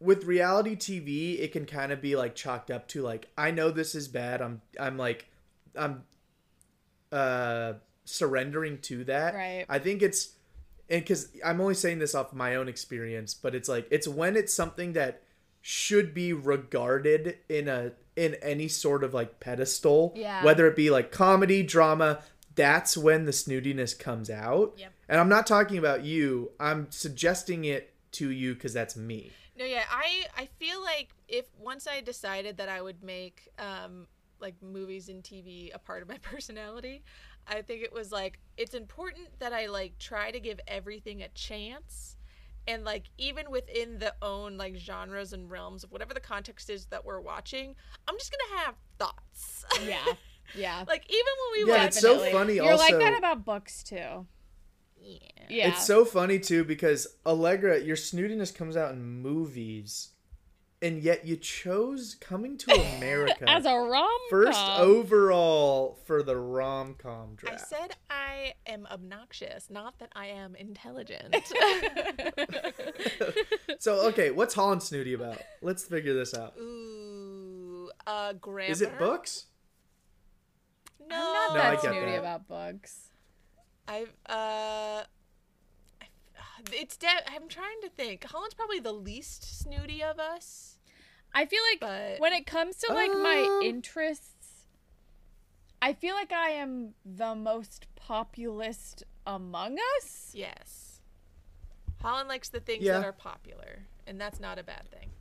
with reality TV, it can kind of be like chalked up to like I know this is bad. I'm I'm like, I'm, uh, surrendering to that. Right. I think it's, and because I'm only saying this off my own experience, but it's like it's when it's something that should be regarded in a in any sort of like pedestal Yeah. whether it be like comedy drama that's when the snootiness comes out Yep. And i'm not talking about you i'm suggesting it to you because that's me No, yeah, I I feel like if once I decided that I would make um like movies and TV a part of my personality, I think it was like it's important that I like try to give everything a chance. And like even within the own like genres and realms of whatever the context is that we're watching, I'm just gonna have thoughts. yeah yeah like even when we Yeah, watch it's so Definitely. funny you're like that about books too yeah. Yeah. It's so funny too because Allegra, your snootiness comes out in movies, and yet you chose Coming to America as a rom first overall for the rom com draft. I said I am obnoxious, not that I am intelligent. so okay, what's Holland snooty about? Let's figure this out. Ooh, uh, grammar. Is it books? No, I'm not No, that get snooty that. about books. I've uh, I- it's de- I'm trying to think. Holland's probably the least snooty of us. I feel like But- when it comes to like my Um, interests, I feel like I am the most populist among us. Yes, Holland likes the things Yeah. that are popular, and that's not a bad thing.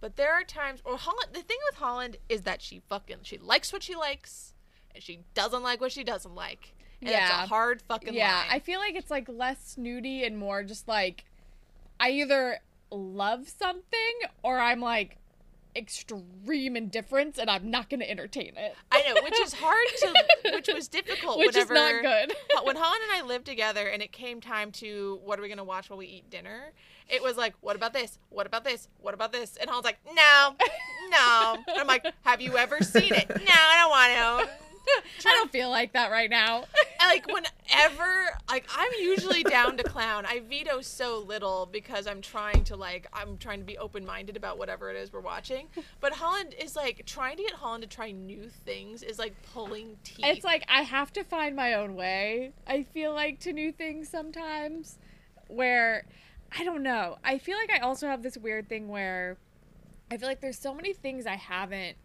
But there are times, or Holland. The thing with Holland is that she fucking she likes what she likes, and she doesn't like what she doesn't like. And Yeah. it's a hard fucking Yeah, line. I feel like it's like less snooty and more just like I either love something or I'm like extreme indifference and I'm not going to entertain it. I know, which is hard to, which was difficult. Which is not good. when Holland and I lived together, and it came time to what are we gonna watch while we eat dinner? It was like, what about this? What about this? What about this? And Holland's like, no, no. And I'm like, have you ever seen it? No, I don't want to. I don't feel like that right now. Like whenever like I'm usually down to clown. I veto so little because I'm trying to like I'm trying to be open minded about whatever it is we're watching. But Holland is like trying to get Holland to try new things is like pulling teeth. It's like I have to find my own way. I feel like to new things sometimes where I don't know. I feel like I also have this weird thing where I feel like there's so many things I haven't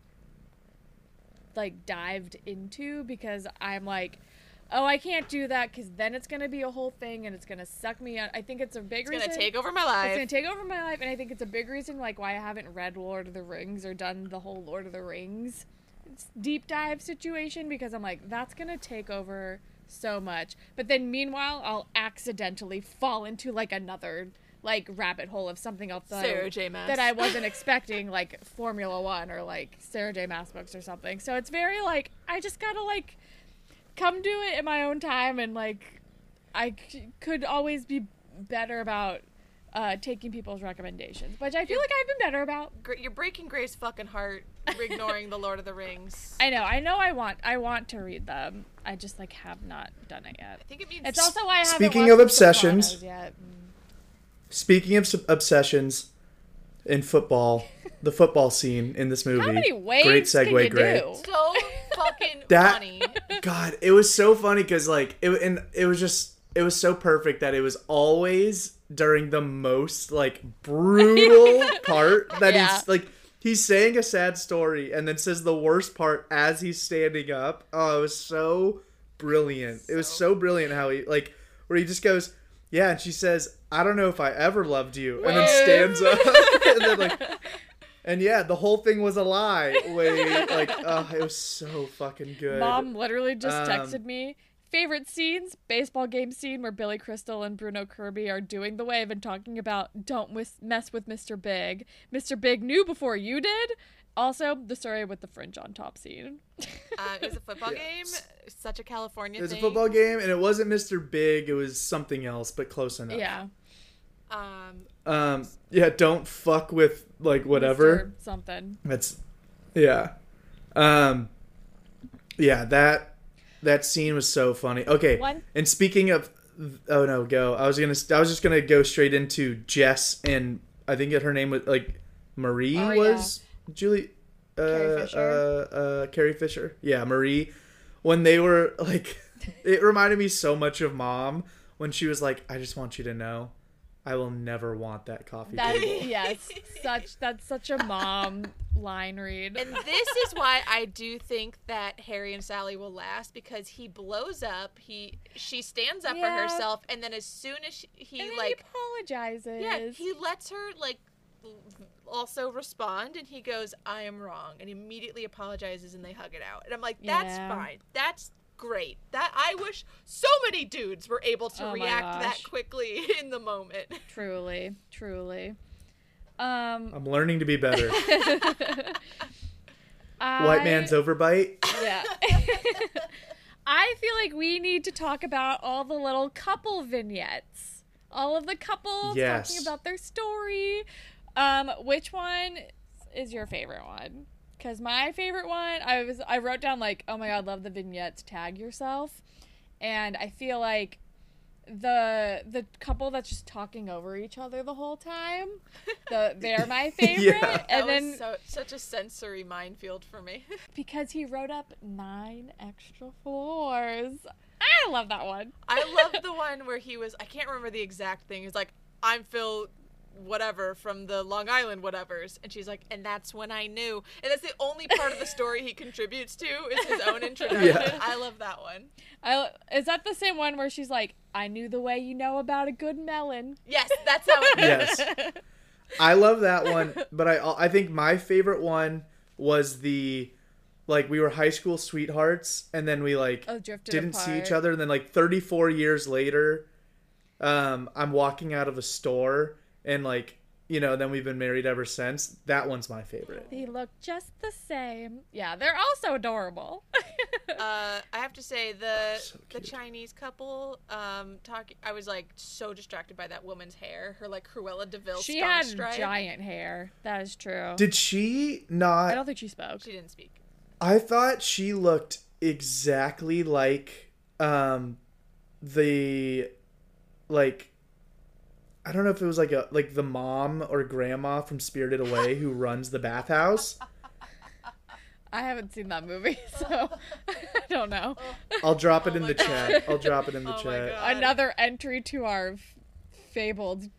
like dived into because I'm like Oh, I can't do that because then it's gonna be a whole thing and it's gonna suck me out. I think it's a big it's reason. gonna take over my life. It's gonna take over my life, and I think it's a big reason like why I haven't read Lord of the Rings or done the whole Lord of the Rings deep dive situation because I'm like that's gonna take over so much. But then meanwhile, I'll accidentally fall into like another like rabbit hole of something else that, Sarah I, J. Maas. that I wasn't expecting, like Formula One or like Sarah J. Maas books or something. So it's very like I just gotta like come do it in my own time and like I c- could always be better about uh, taking people's recommendations, which I feel like I've been better about. Gra- You're breaking Grace's fucking heart, ignoring the Lord of the Rings. I know, I know, I want, I want to read them. I just like have not done it yet. I think it means It's also why I haven't. Speaking of obsessions- Sopranos yet. Speaking of s- obsessions in football, the football scene in this movie. How many waves great segue, can you great. do? so fucking That- funny. God, it was so funny because like it and it was just it was so perfect that it was always during the most like brutal part that Yeah. he's like he's saying a sad story and then says the worst part as he's standing up. Oh, it was so brilliant. it was so brilliant how he like where he just goes, yeah, and she says, I don't know if I ever loved you, and then Wave. stands up and then like. And yeah, the whole thing was a lie. Wait, like, oh, it was so fucking good. Mom literally just Um, texted me. Favorite scenes: baseball game scene where Billy Crystal and Bruno Kirby are doing the wave and talking about don't wis- mess with Mr. Big. Mr. Big knew before you did. Also, the story with the fringe on top scene. Uh, it was a football Yeah. game. Such a California It was a football game, and it wasn't Mr. Big. It was something else, but close enough. yeah, Um, Um. Yeah. Don't fuck with like whatever. Something. That's. Yeah. Um. Yeah. That. That scene was so funny. Okay. One- And speaking of, oh no, go. I was gonna. I was just gonna go straight into Jess and I think that her name was like Marie Oh, yeah. was Julie. Uh, Carrie Fisher? Uh, uh, Carrie Fisher. Yeah, Marie. When they were like, it reminded me so much of Mom when she was like, "I just want you to know, I will never want that coffee That table." yes, such that's such a mom line read. and this is why I do think that Harry and Sally will last because he blows up. He she stands up Yeah. for herself, and then as soon as she, he and like he apologizes. yeah, he lets her like also respond, and he goes, "I am wrong," and immediately apologizes, and they hug it out. And I'm like, "That's Yeah. fine. That's." Great. That I wish so many dudes were able to Oh react that quickly in the moment. truly, truly. Um, I'm learning to be better. I, White man's overbite. Yeah. I feel like we need to talk about all the little couple vignettes. All of the couples Yes. talking about their story. Um, which one is your favorite one? Because my favorite one, I was I wrote down like, oh my god, love the vignettes. Tag yourself, and I feel like the the couple that's just talking over each other the whole time, the they're my favorite. Yeah. That And then was so, such a sensory minefield for me. because he wrote up nine extra floors. I love that one. I love the one where he was. I can't remember the exact thing. He's like, "I'm Phil." Whatever from the Long Island whatevers, and she's like, and that's when I knew, and that's the only part of the story he contributes to is his own introduction. Yeah. I love that one. I, is that the same one where she's like, I knew the way you know about a good melon? Yes, that's how it Yes. I love that one, but I I think my favorite one was the like we were high school sweethearts and then we like Oh, didn't see each other and then like 34 years later um I'm walking out of a store and like you know then we've been married ever since. That one's my favorite. They look just the same. Yeah, they're also adorable. Uh, I have to say the So the. Chinese couple um talk. I was like so distracted by that woman's hair, her like Cruella de Vil. she star had stripe. giant hair. That is true. Did she not? I don't think she spoke. She didn't speak. I thought she looked exactly like um the like I don't know if it was like a like the mom or grandma from Spirited Away who runs the bathhouse. I haven't seen that movie, so I don't know. I'll drop it Oh in the God. chat. I'll drop it in the Oh chat. Another entry to our fabled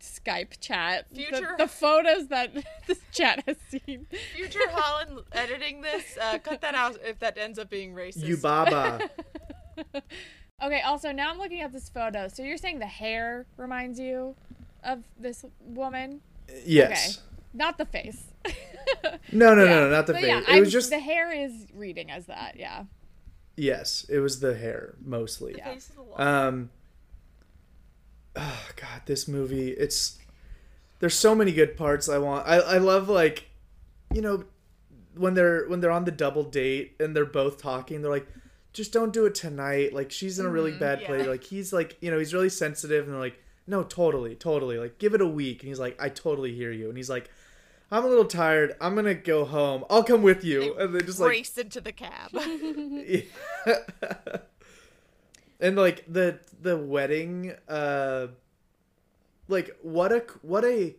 Skype chat. The- Future- the, photos that this chat has seen. Future Holland editing this, uh, cut that out if that ends up being racist. You baba. Okay, also now I'm looking at this photo. So you're saying the hair reminds you of this woman? Yes. Not the face. No, no, Yeah. no, no, not the But face. yeah, it I'm- was just the hair is reading as that. Yeah. yes, it was the hair mostly. The Yeah. face is a lot. Um Oh god, this movie, it's there's so many good parts I want. I I love like you know when they're when they're on the double date and they're both talking, they're like just don't do it tonight. Like she's in a really bad yeah. place. Like he's like, you know, he's really sensitive and they're like, "No, totally, totally. Like give it a week." And he's like, "I totally hear you." And he's like, "I'm a little tired. I'm going to go home. I'll come with you." And they just like Raced into the cab. and like the the wedding uh like what a what a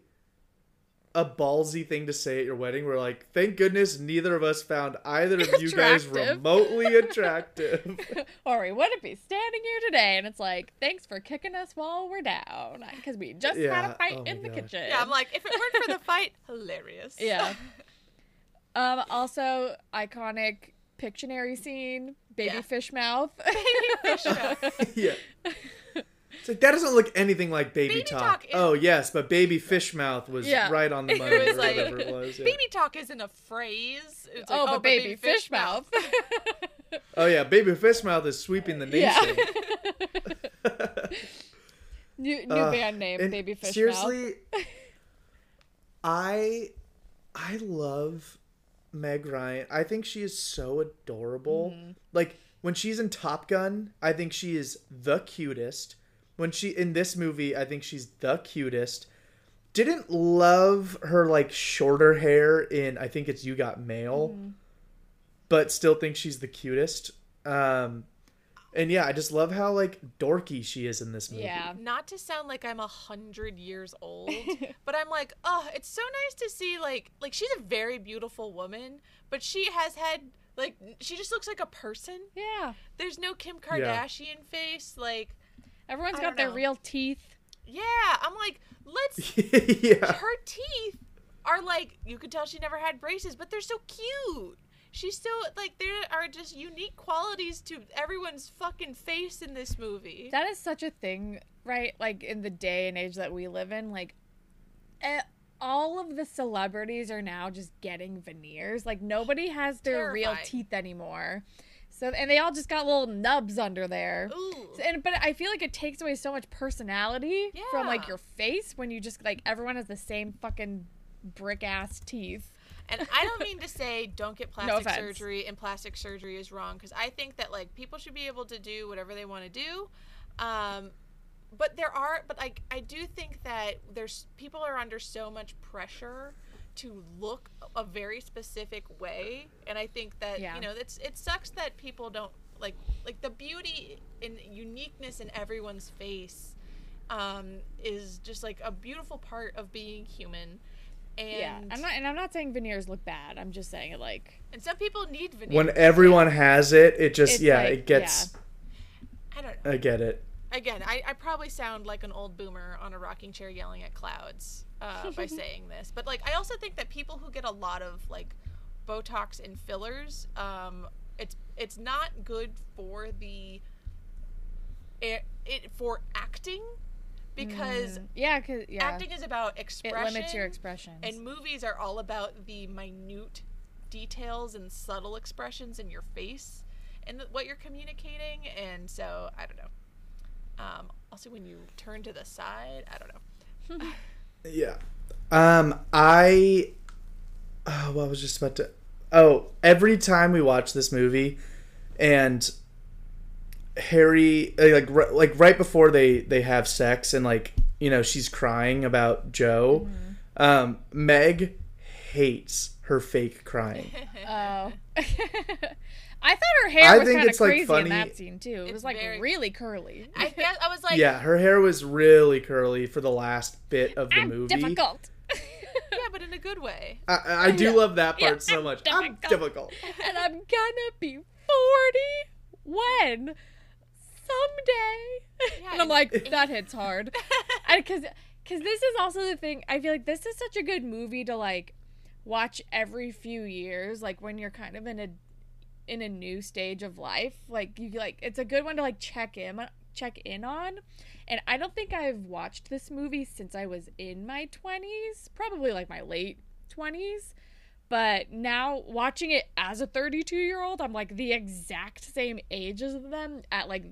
a ballsy thing to say at your wedding we're like thank goodness neither of us found either of you guys remotely attractive or we wouldn't be standing here today. And it's like, thanks for kicking us while we're down. Because we just had a fight Oh in the gosh. kitchen. yeah, I'm like, if it weren't for the fight, hilarious. Yeah. um, also, iconic Pictionary scene, baby Yeah. fish mouth. Baby fish mouth. yeah it's like that doesn't look anything like baby, Baby talk, talk is- oh yes but baby fish mouth was Yeah. right on the It money was or like, whatever it was yeah. Baby talk isn't a phrase. It's like, oh, but baby, fish, mouth. oh yeah baby fish mouth is sweeping the Yeah. nation new new Uh, band name, and baby fish mouth. seriously i i love meg ryan i think she is so adorable Mm-hmm. like when she's in top gun i think she is the cutest when she in this movie i think she's the cutest didn't love her like shorter hair in i think it's you got mail Mm-hmm. but still think she's the cutest um and yeah i just love how like dorky she is in this movie Yeah. Not to sound like I'm a hundred years old, but I'm like, oh, it's so nice to see like like she's a very beautiful woman, but she has had like she just looks like a person. Yeah. There's no Kim Kardashian face. Like, Everyone's I got their know. real teeth. yeah, I'm like, let's. yeah Her teeth are like you could tell she never had braces, but they're so cute. She's still like there are just unique qualities to everyone's fucking face in this movie. That is such a thing, right? Like in the day and age that we live in, like eh, all of the celebrities are now just getting veneers. Like nobody has their real teeth anymore. So and they all just got little nubs under there. Ooh. And but I feel like it takes away so much personality from like your face when you just like everyone has the same fucking brick ass teeth. And I don't mean to say don't get plastic offense. surgery and plastic surgery is wrong because I think that like people should be able to do whatever they want to do. Um, but there are, but like I do think that there's people are under so much pressure to look a very specific way, and I think that Yeah. you know it's it sucks that people don't like like the beauty and uniqueness in everyone's face um, is just like a beautiful part of being human. And yeah, I'm not, and I'm not saying veneers look bad. I'm just saying it like and some people need veneers. When everyone has it, it just It's yeah, like- it gets. I don't know. I get it. Again, I, I probably sound like an old boomer on a rocking chair yelling at clouds uh, by saying this, but like I also think that people who get a lot of like Botox and fillers, um, it's it's not good for the it, it for acting because Mm, yeah, cause yeah, acting is about expression. it expression. limits your expressions. And movies are all about the minute details and subtle expressions in your face and th- what you're communicating. And so, I don't know. Um, also, when you turn to the side, I don't know. Yeah. Um, I. Oh, what I was just about to. Oh, every time we watch this movie, and Harry, uh, like, ri- like right before they they have sex, and like you know she's crying about Joe. Um, Meg hates her fake crying. oh, I thought her hair I was kind of it's, like, crazy funny- in that scene too. It It's was like very- really curly. I guess I was like, yeah, her hair was really curly for the last bit of the I'm movie. difficult. yeah, but in a good way. I, I do love that part Yeah, so I'm much. I'm difficult. difficult. and I'm gonna be 40 when someday. Yeah, and I'm like, that hits hard. Because because this is also the thing. I feel like this is such a good movie to like watch every few years, like when you're kind of in a in a new stage of life. Like you like it's a good one to like check in check in on. And I don't think I've watched this movie since I was in my 20s, probably like my late 20s. But now watching it as a 32 year old, I'm like the exact same age as them at like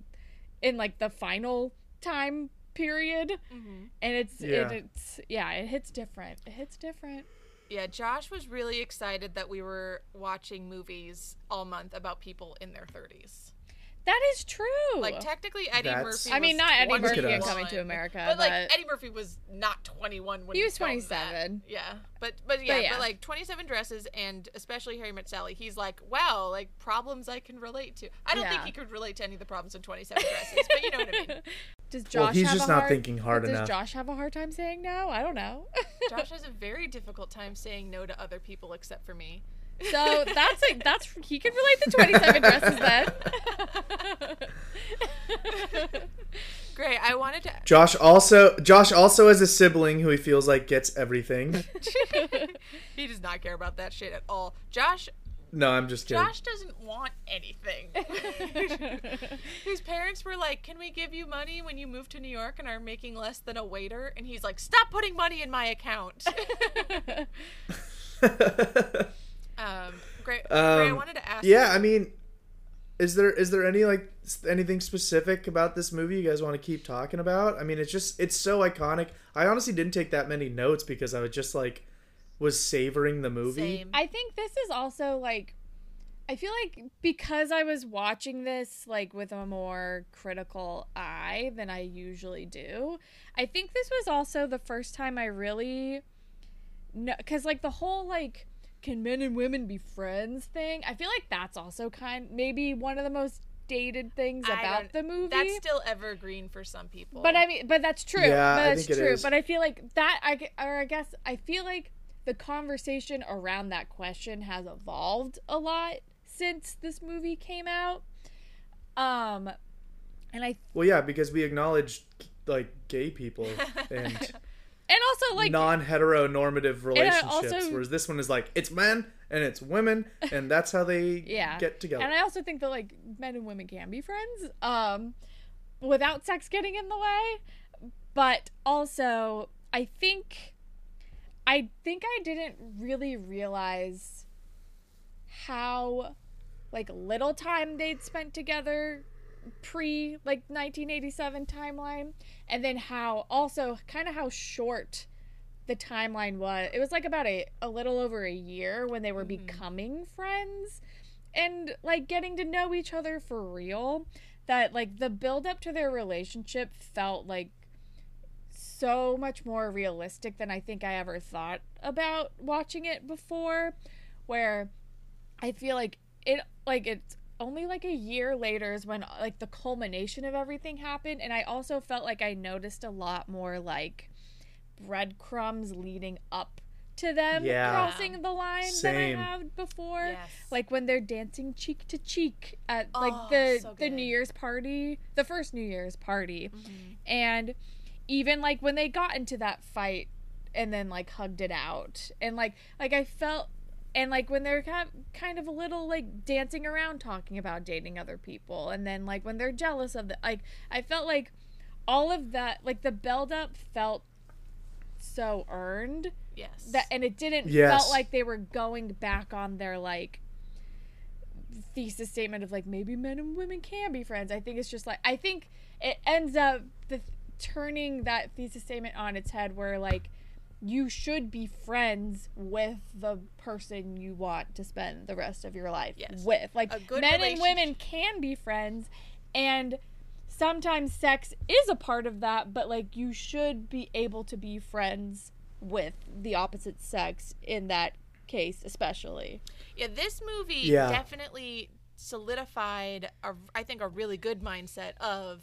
in like the final time period. hmm And it's Yeah. it, it's yeah, it hits different. It hits different. Yeah, Josh was really excited that we were watching movies all month about people in their 30s. That is true. Like technically, Eddie That's- Murphy. I mean, was not Eddie Murphy in. Coming to America, but like but- Eddie Murphy was not 21 when He he, was filmed that. 27. Yeah, but but yeah, but yeah. like 27 dresses and especially Harry Met Sally. He's like, wow, like problems I can relate to. I don't think he could relate to any of the problems in 27 dresses, but you know what I mean. Does Josh Well, he's have just a not hard, thinking hard does enough. Does Josh have a hard time saying no? I don't know. Josh has a very difficult time saying no to other people except for me. So that's like that's he can relate to 27 dresses then. Great. I wanted to. Josh also Josh also has a sibling who he feels like gets everything. he does not care about that shit at all. Josh No, I'm just kidding. Josh doesn't want anything. His parents were like, "Can we give you money when you move to New York and are making less than a waiter?" And he's like, "Stop putting money in my account." Um, great. great. I Um, wanted to ask. yeah, you- I mean, is there is there any like anything specific about this movie you guys want to keep talking about? I mean, it's just it's so iconic. I honestly didn't take that many notes because I was just like was savoring the movie. Same. I think this is also like I feel like because I was watching this like with a more critical eye than I usually do. I think this was also the first time I really no cuz like the whole like can men and women be friends thing. I feel like that's also kind maybe one of the most dated things about the movie. That's still evergreen for some people. But I mean, but that's true. Yeah, but I that's think it true. is. But I feel like that, I or I guess I feel like the conversation around that question has evolved a lot since this movie came out. Um, and I Well, yeah, because we acknowledge like gay people and and also like non-heteronormative relationships, also- whereas this one is like it's men and it's women, and that's how they yeah get together. And I also think that like men and women can be friends, um, without sex getting in the way. But also, I think, I think I didn't really realize how like little time they'd spent together pre like 1987 timeline and then how also kind of how short the timeline was. It was like about a a little over a year when they were mm-hmm. becoming friends and like getting to know each other for real. That like the build up to their relationship felt like so much more realistic than I think I ever thought about watching it before. Where I feel like it like it's only like a year later is when like the culmination of everything happened and I also felt like I noticed a lot more like breadcrumbs leading up to them Yeah. crossing the line Same. than I have before. Yes. Like when they're dancing cheek to cheek at like Oh, the so the. New Year's party, the first New Year's party. Mm-hmm. And even like when they got into that fight and then like hugged it out. And like like I felt and like when they're kind kind of a little like dancing around talking about dating other people and then like when they're jealous of the like I felt like all of that like the build up felt so earned yes. that and it didn't Yes. felt like they were going back on their like thesis statement of like maybe men and women can be friends i think it's just like i think it ends up the turning that thesis statement on its head where like you should be friends with the person you want to spend the rest of your life Yes. with like men and women can be friends and sometimes sex is a part of that but like you should be able to be friends with the opposite sex in that case especially Yeah, this movie Yeah. definitely solidified, a, I think, a really good mindset of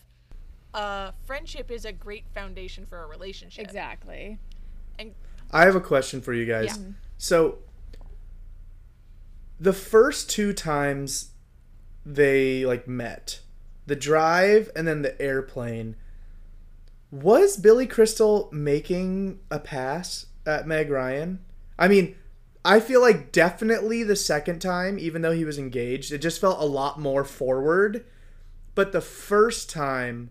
uh, friendship is a great foundation for a relationship. exactly And I have a question for you guys. Yeah. So, the first two times they like met, the drive and then the airplane, was Billy Crystal making a pass at Meg Ryan? I mean, I feel like definitely the second time, even though he was engaged, it just felt a lot more forward. But the first time,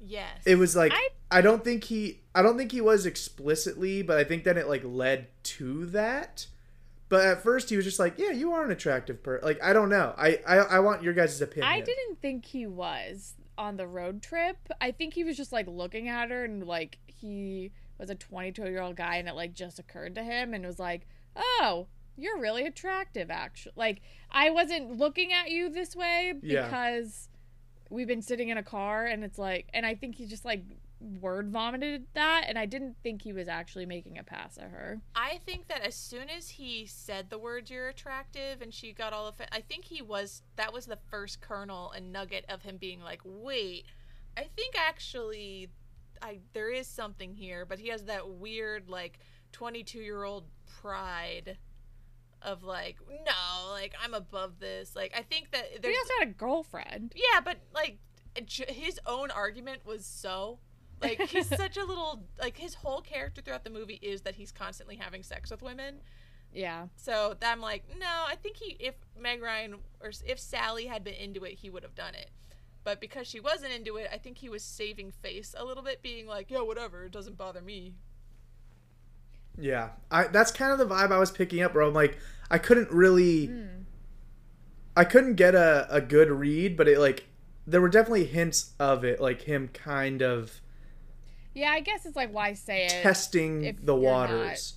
yes, it was like I- I, don't think he I don't think he was explicitly, but I think that it like led to that. But at first he was just like, "Yeah, you are an attractive person." Like I don't know. I I, I want your guys' opinion. i didn't think he was on the road trip i think he was just like looking at her and like he was a 22 year old guy and it like just occurred to him and was like oh you're really attractive actually like i wasn't looking at you this way Yeah. because we've been sitting in a car and it's like and i think he just like word vomited that and i didn't think he was actually making a pass at her I think that as soon as he said the words "you're attractive" and she got all of it, I think he was that was the first kernel and nugget of him being like, "Wait, I think actually, I there is something here." But he has that weird like twenty two year old pride of like, no, like I'm above this. Like I think that he there's also had a girlfriend yeah, but like his own argument was so like he's such a little like his whole character throughout the movie is that he's constantly having sex with women. yeah So I'm like, no, I think he if Meg Ryan or if Sally had been into it, he would have done it. But because she wasn't into it, I think he was saving face a little bit, being like, yeah, whatever, it doesn't bother me. Yeah, I that's kind of the vibe I was picking up. Where I'm like, I couldn't really, hmm. I couldn't get a a good read, but it like there were definitely hints of it, like him kind of yeah i guess it's like why say it testing the you're waters.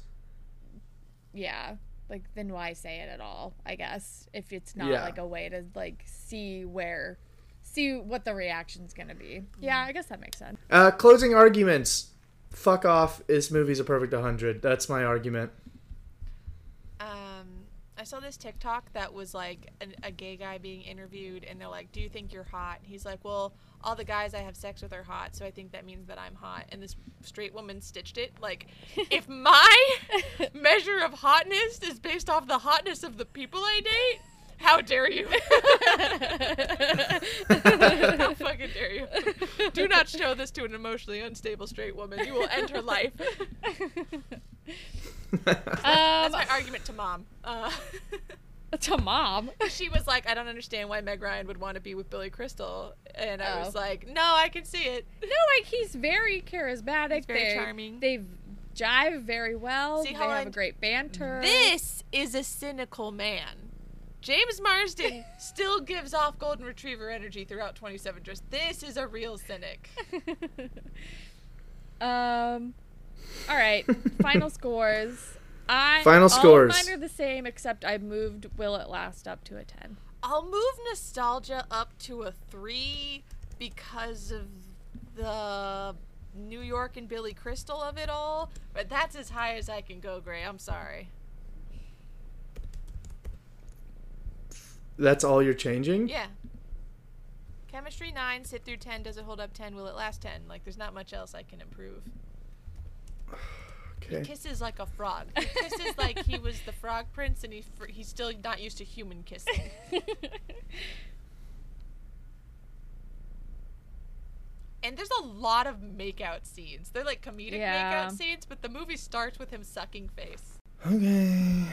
yeah like then why say it at all i guess if it's not Yeah. like a way to like see where see what the reaction's gonna be yeah i guess that makes sense Uh, closing arguments. Fuck off. This movie's a perfect 100. That's my argument. Um, I saw this TikTok that was like an, a gay guy being interviewed, and they're like, "Do you think you're hot?" He's like, "Well, all the guys I have sex with are hot, so I think that means that I'm hot." And this straight woman stitched it like, "If my measure of hotness is based off the hotness of the people I date." How dare you? How fucking dare you? Do not show this to an emotionally unstable straight woman. You will end her life. That's um my argument to mom. Uh, to mom she was like, I don't understand why Meg Ryan would want to be with Billy Crystal. And I was Oh. like, no, I can see it. no like he's very charismatic He's very they, charming. they jive very well See they have I'm- a great banter This is a cynical man. James Marsden still gives off golden retriever energy throughout 27 Dress. This is a real cynic. um All right, final scores. I Final all scores. Mine are the same, except I moved "Will It Last" up to a ten. I'll move nostalgia up to a three because of the New York and Billy Crystal of it all. But that's as high as I can go, Gray. I'm sorry. That's all you're changing? Yeah. Chemistry nine, sit through ten, does it hold up ten, will it last ten? Like there's not much else I can improve. He kisses like a frog. He kisses like he was the frog prince and he fr- he's still not used to human kissing. And there's a lot of makeout scenes. They're like comedic Yeah. makeout scenes, but the movie starts with him sucking face. Okay.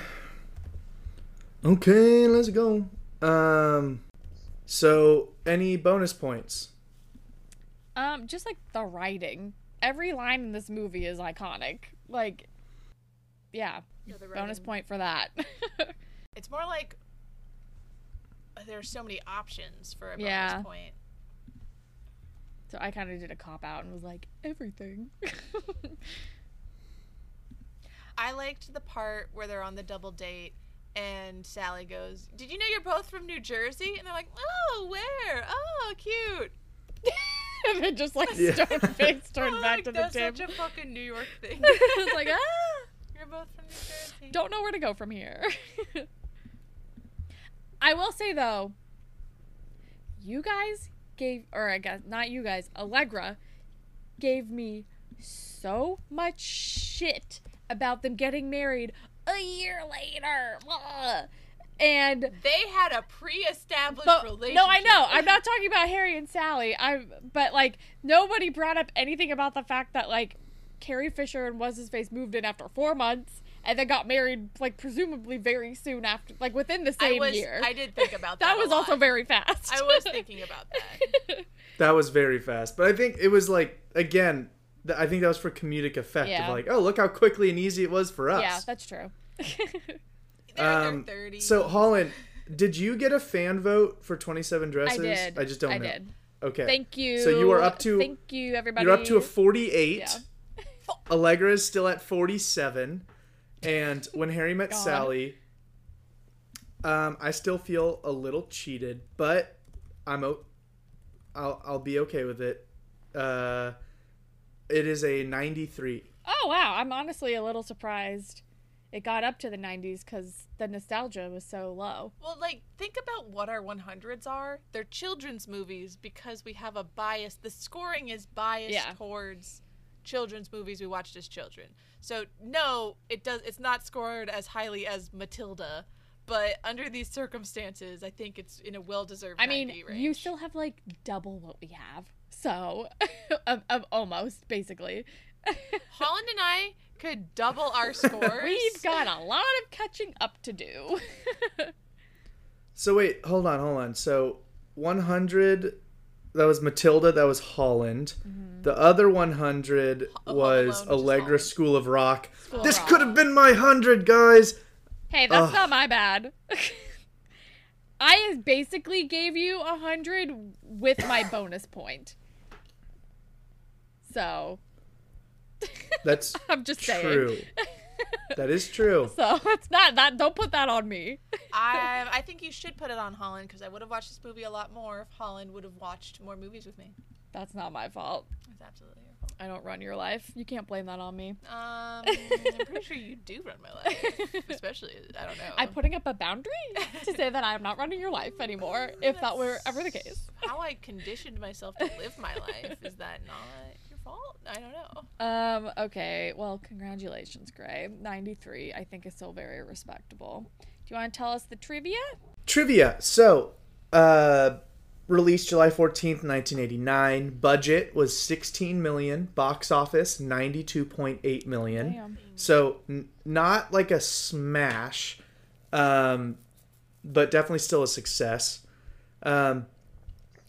Okay, let's go. Um so any bonus points? um, just like the writing. Every line in this movie is iconic. Like, yeah, Yeah, bonus point for that. It's more like uh, there's so many options for a bonus Yeah. point. so I kind of did a cop out and was like everything. I liked the part where they're on the double date and Sally goes, "Did you know you're both from New Jersey?" And they're like, "Oh, where? Oh, cute." and then just like Yeah. stone face turned I'm back like, to the table. That's table. such a fucking New York thing. it's like ah. you're both from New Jersey. don't know where to go from here. I will say though, you guys gave, or I guess not you guys, Allegra gave me so much shit about them getting married a year later. Ugh. And They had a pre-established but, relationship. no, I know. I'm not talking about Harry and Sally. I'm, but like nobody brought up anything about the fact that like Carrie Fisher and what's his face moved in after four months and then got married like presumably very soon after, like within the I same was. year. I did think about that. that a was also very fast. I was thinking about that. That was very fast. But I think it was like again, I think that was for comedic effect Yeah. of like, oh, look how quickly and easy it was for us. yeah, that's true. Um, in their 30s. So Holland, did you get a fan vote for 27 dresses? I did. I just don't know. I know. did. Okay. Thank you. So you are up to Thank you, everybody. You're up to a 48. Yeah. Allegra is still at 47. And when Harry met God. Sally, um, I still feel a little cheated, but I'm o- I'll I'll be okay with it. Uh, it is a 93. Oh wow, I'm honestly a little surprised. It got up to the 90s because the nostalgia was so low. Well, like, think about what our 100s are. They're children's movies because we have a bias. The scoring is biased Yeah. towards children's movies we watched as children. So, no, it does. It's not scored as highly as Matilda, but under these circumstances, I think it's in a well-deserved. I mean, range. you still have like double what we have. So, of, of almost basically. Holland and I could double our scores. We've got a lot of catching up to do. So wait, hold on, hold on. So 100 that was Matilda, that was Holland. Mm-hmm. The other 100 Home was Alone, Allegra School of Rock. School of this Rock. could have been my 100, guys. hey, that's Ugh. not my bad. I basically gave you a hundred with my bonus point. So That's I'm just saying. true. that is true. So it's not that. Don't put that on me. I, I think you should put it on Holland because I would have watched this movie a lot more if Holland would have watched more movies with me. That's not my fault. It's absolutely your fault. I don't run your life. You can't blame that on me. Um, I'm pretty sure you do run my life, especially I don't know. I'm putting up a boundary to say that I'm not running your life anymore. If that were ever the case. how I conditioned myself to live my life. Is that not your fault? I don't know. Um. Okay. Well, congratulations, Gray. 93. I think is still very respectable. Do you want to tell us the trivia? Trivia. So, uh, released July 14th, 1989. Budget was 16 million. Box office 92.8 million. Damn. So, n- not like a smash, um, but definitely still a success. Um,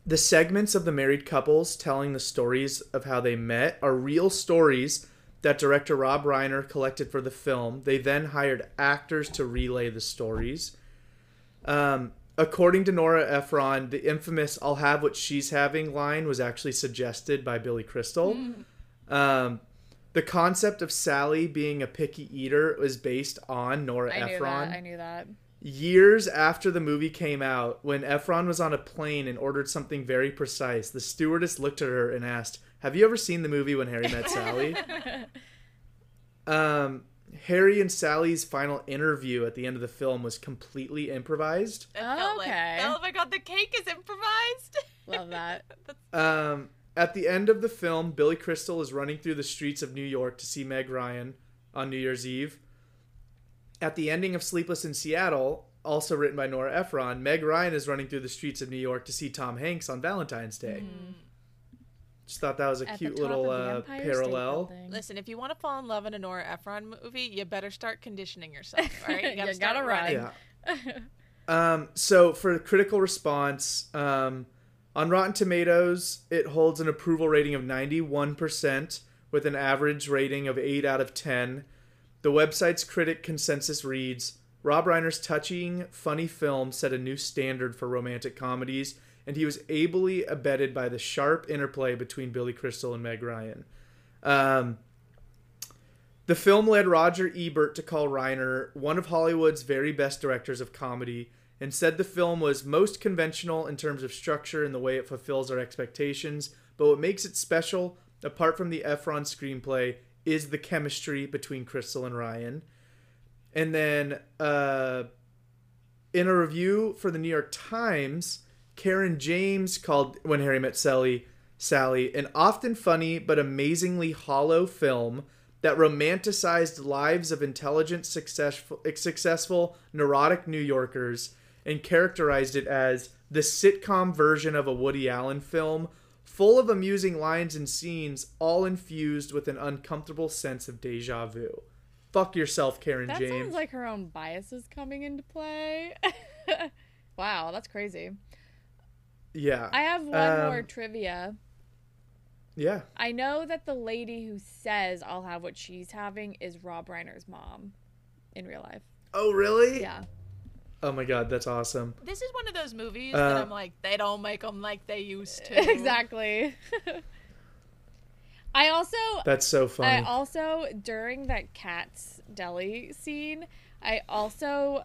the segments of the married couples telling the stories of how they met are real stories that director Rob Reiner collected for the film. They then hired actors to relay the stories. Um, according to Nora Ephron, the infamous "I'll have what she's having" line was actually suggested by Billy Crystal. Um, the concept of Sally being a picky eater was based on Nora I knew Ephron. that. I knew that. Years after the movie came out, when Ephron was on a plane and ordered something very precise, the stewardess looked at her and asked, "Have you ever seen the movie When Harry Met Sally?" um, Harry and Sally's final interview at the end of the film was completely improvised. It Okay. oh my god, the cake is improvised. Love that. Um, at the end of the film, Billy Crystal is running through the streets of New York to see Meg Ryan on New Year's Eve. At the ending of Sleepless in Seattle, also written by Nora Ephron, Meg Ryan is running through the streets of New York to see Tom Hanks on Valentine's Day. Just thought that was a At cute little uh, parallel. Listen, if you want to fall in love in a Nora Ephron movie, you better start conditioning yourself. All right, you gotta, You start gotta run. running. Yeah. um, so for critical response, um, on Rotten Tomatoes, it holds an approval rating of 91% with an average rating of 8 out of 10. The website's critic consensus reads Rob Reiner's touching, funny film set a new standard for romantic comedies, and he was ably abetted by the sharp interplay between Billy Crystal and Meg Ryan. Um, the film led Roger Ebert to call Reiner one of Hollywood's very best directors of comedy and said the film was most conventional in terms of structure and the way it fulfills our expectations, but what makes it special, apart from the Ephron screenplay, is the chemistry between Crystal and Ryan. And then uh, in a review for the New York Times, Caryn James called When Harry Met Sally Sally an often funny but amazingly hollow film that romanticized lives of intelligent, successful, successful, neurotic New Yorkers and characterized it as the sitcom version of a Woody Allen film, full of amusing lines and scenes, all infused with an uncomfortable sense of deja vu. Fuck yourself, Caryn James. That sounds like her own biases coming into play. wow, that's crazy. yeah. I have one Um, more trivia. Yeah. I know that the lady who says I'll have what she's having is Rob Reiner's mom in real life. Oh, really? Yeah. Oh my god, that's awesome. This is one of those movies Uh, that I'm like, they don't make them like they used to. exactly. I also That's so funny. I also during that Katz's deli scene, I also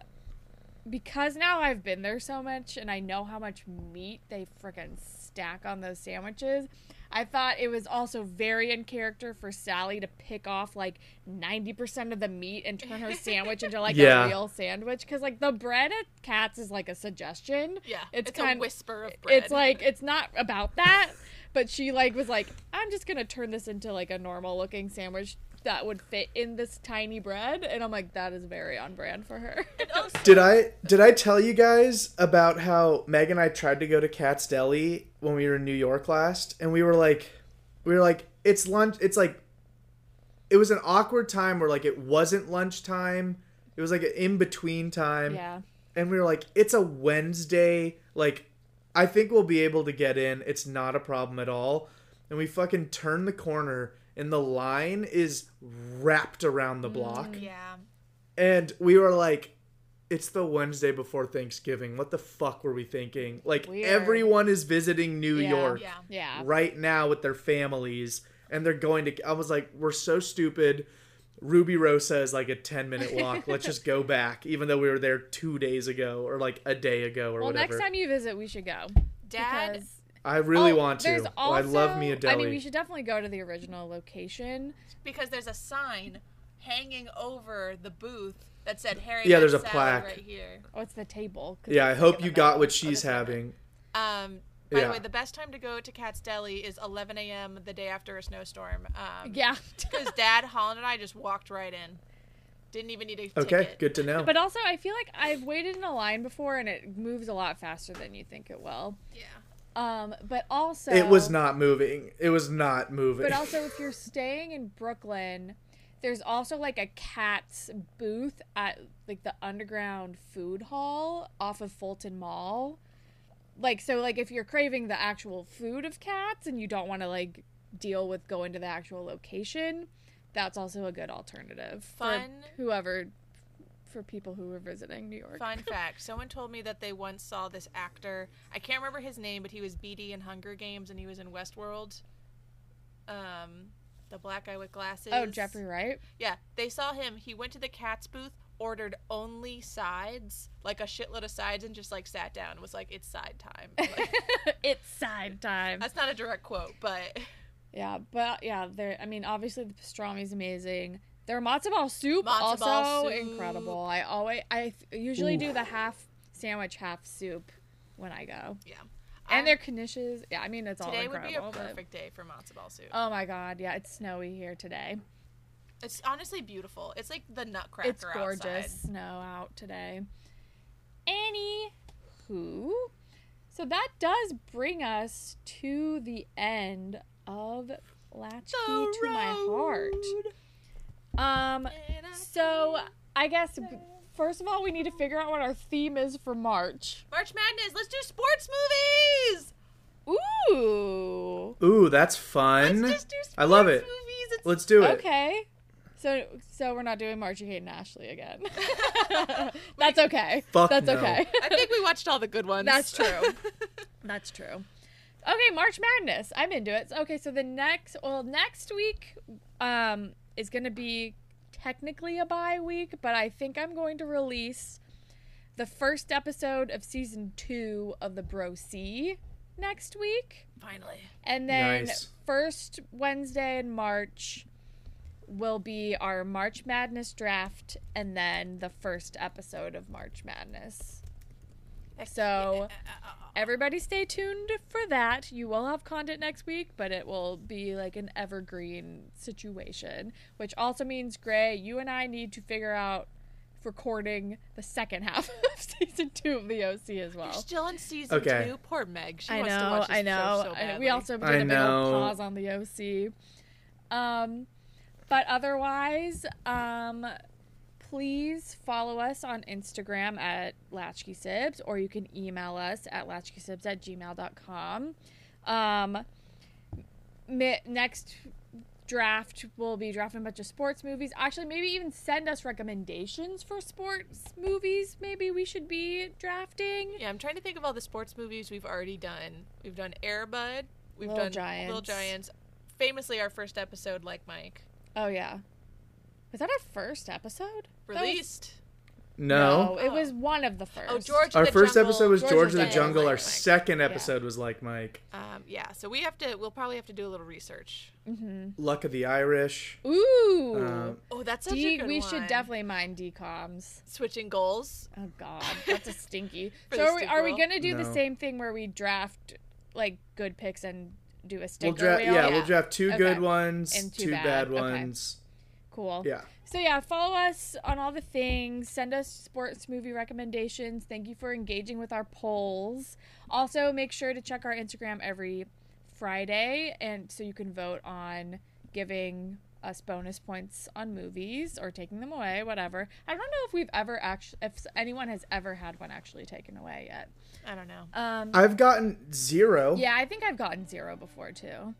because now I've been there so much and I know how much meat they freaking stack on those sandwiches. I thought it was also very in character for Sally to pick off like 90% of the meat and turn her sandwich into like Yeah. a real sandwich cuz like the bread at Katz is like a suggestion. Yeah, It's it's, kind- a whisper of bread. It's like it's not about that, but she like was like, I'm just gonna turn this into like a normal looking sandwich that would fit in this tiny bread, and I'm like, that is very on brand for her. Did I did I tell you guys about how Meg and I tried to go to Katz's Deli when we were in New York last, and we were like, we were like, it's lunch. It's like, it was an awkward time where like it wasn't lunchtime. It was like an in between time, yeah, and we were like, it's a Wednesday. Like, I think we'll be able to get in. It's not a problem at all. And we fucking turn the corner, and the line is wrapped around the mm, block. yeah. And we were like, it's the Wednesday before Thanksgiving. What the fuck were we thinking? Like, Weird. everyone is visiting New Yeah. York Yeah. yeah. right now with their families, and they're going to. I was like, we're so stupid. Rubirosa is like a 10 minute walk. Let's just go back, even though we were there two days ago or like a day ago or Well, whatever. next time you visit, we should go. Dad, because- I really Oh, want to. there's I love me a deli. I mean, we should definitely go to the original location. because there's a sign hanging over the booth that said Harry. Yeah, there's a plaque. right here. Oh, it's the table. yeah, I hope you got middle. what she's this one. having. Um, by Yeah. the way, the best time to go to Katz's Deli is 11 a.m. the day after a snowstorm. Um, Yeah. Because Dad, Holland, and I just walked right in. Didn't even need a Okay, ticket. good to know. But also, I feel like I've waited in a line before, and it moves a lot faster than you think it will. Yeah. Um, but also, it was not moving. It was not moving. But also, if you're staying in Brooklyn, there's also like a Katz's booth at like the underground food hall off of Fulton Mall. Like, so, like, if you're craving the actual food of Katz and you don't want to like deal with going to the actual location, that's also a good alternative Fun. for whoever, for people who were visiting New York. Fun fact: Someone told me that they once saw this actor. I can't remember his name, but he was Beetee in Hunger Games, and he was in Westworld. Um, the black guy with glasses. Oh, Jeffrey Wright. Yeah, they saw him. He went to the Katz's booth, ordered only sides, like a shitload of sides, and just like sat down. and Was like, it's side time. Like, it's side time. that's not a direct quote, but Yeah, but yeah, there. I mean, obviously the pastrami is amazing. Their matzo ball soup Matzo also ball soup. incredible. I always, I th- usually do the half sandwich, half soup when I go, yeah. and I- their knishes. Yeah, I mean it's all today would be a incredible. but- perfect day for matzo ball soup. Oh my god, yeah, it's snowy here today. it's honestly beautiful. It's like the Nutcracker. it's gorgeous outside. snow out today. Anywho, so that does bring us to the end of Latchkey The to My Heart. Road. Um, so I guess first of all we need to figure out what our theme is for March. March Madness. Let's do sports movies. Ooh. Ooh, that's fun. Let's just do sports I love it. movies. It's Let's do it. Okay. So so we're not doing Marchie Kate and Ashley again. That's okay. Fuck That's no. okay. I think we watched all the good ones. That's true. That's true. Okay, March Madness. I'm into it. Okay, so the next well next week um is going to be technically a bye week, but I think I'm going to release the first episode of season 2 of the Bro C next week. Finally. And then Nice. first Wednesday in March will be our March Madness draft and then the first episode of March Madness. So uh, uh, uh, everybody stay tuned for that. You will have content next week, but it will be like an evergreen situation, which also means Gray, you and I need to figure out recording the second half of season 2 of the OC as well. You're still in season Okay. two. Poor Meg. She I wants to know, watch this I know. show so I- we also did I a big know. old pause on the OC. Um, but otherwise, um, please follow us on Instagram at LatchkeySibs, or you can email us at latchkeysibs at gmail.com. Um, mi- next draft we'll be drafting a bunch of sports movies actually maybe even send us recommendations for sports movies maybe we should be drafting Yeah, I'm trying to think of all the sports movies we've already done. We've done Air Bud. We've Little done Little Giants. Giants. Famously, our first episode, like Mike, Oh yeah. Was that our first episode? That was- released. No. it was one of the first. Oh, George. Our the first Jungle, episode was George George of of the the Jungle. Like Our Mike. second episode was like Mike. Um, yeah, so we have to. We'll probably have to do a little research. Luck of the Irish. Ooh. Um, Oh, that's such D- a good we one. should definitely mind DCOMs. switching goals. Oh God, that's a stinky. So are we, are we gonna do the same thing where we draft like good picks and do a sticker we'll draft. wheel? Yeah, we'll draft two Okay. good ones, And two two, bad. bad, Okay. Ones. Cool. Yeah. So yeah, follow us on all the things. Send us sports movie recommendations. Thank you for engaging with our polls. Also, make sure to check our Instagram every Friday, and so you can vote on giving us bonus points on movies or taking them away, whatever. I don't know if we've ever actually, if anyone has ever had one actually taken away yet. I don't know. Um, I've gotten zero. yeah, I think I've gotten zero before too.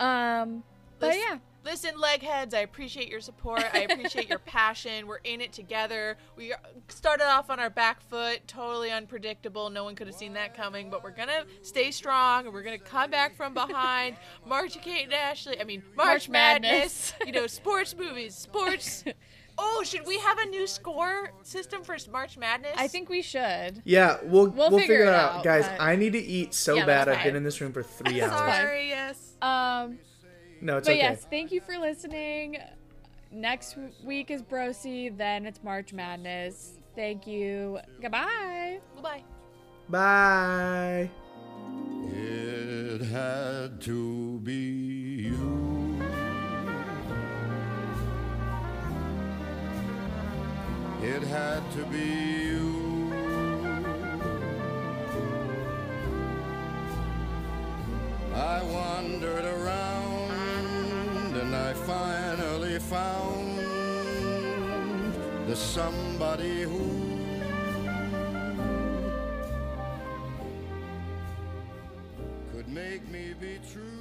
Um, but yeah. Listen, legheads, I appreciate your support. I appreciate your passion. We're in it together. We started off on our back foot, totally unpredictable. No one could have seen that coming, but we're gonna stay strong and we're gonna come back from behind. March Kate and Ashley. I mean, March, March Madness. Madness. you know, sports movies, sports. Oh, should we have a new score system for March Madness? I think we should. Yeah, we'll We'll we'll, figure figure, it it out, out, guys. but- I need to eat so Yeah, bad. I've been in this room for three hours. Sorry, yes. Um, No, it's but okay. yes, thank you for listening. Next week is Brosi, then it's March Madness. Thank you. Goodbye. Goodbye. Bye. It had to be you. It had to be you. I wandered around I finally found the somebody who could make me be true.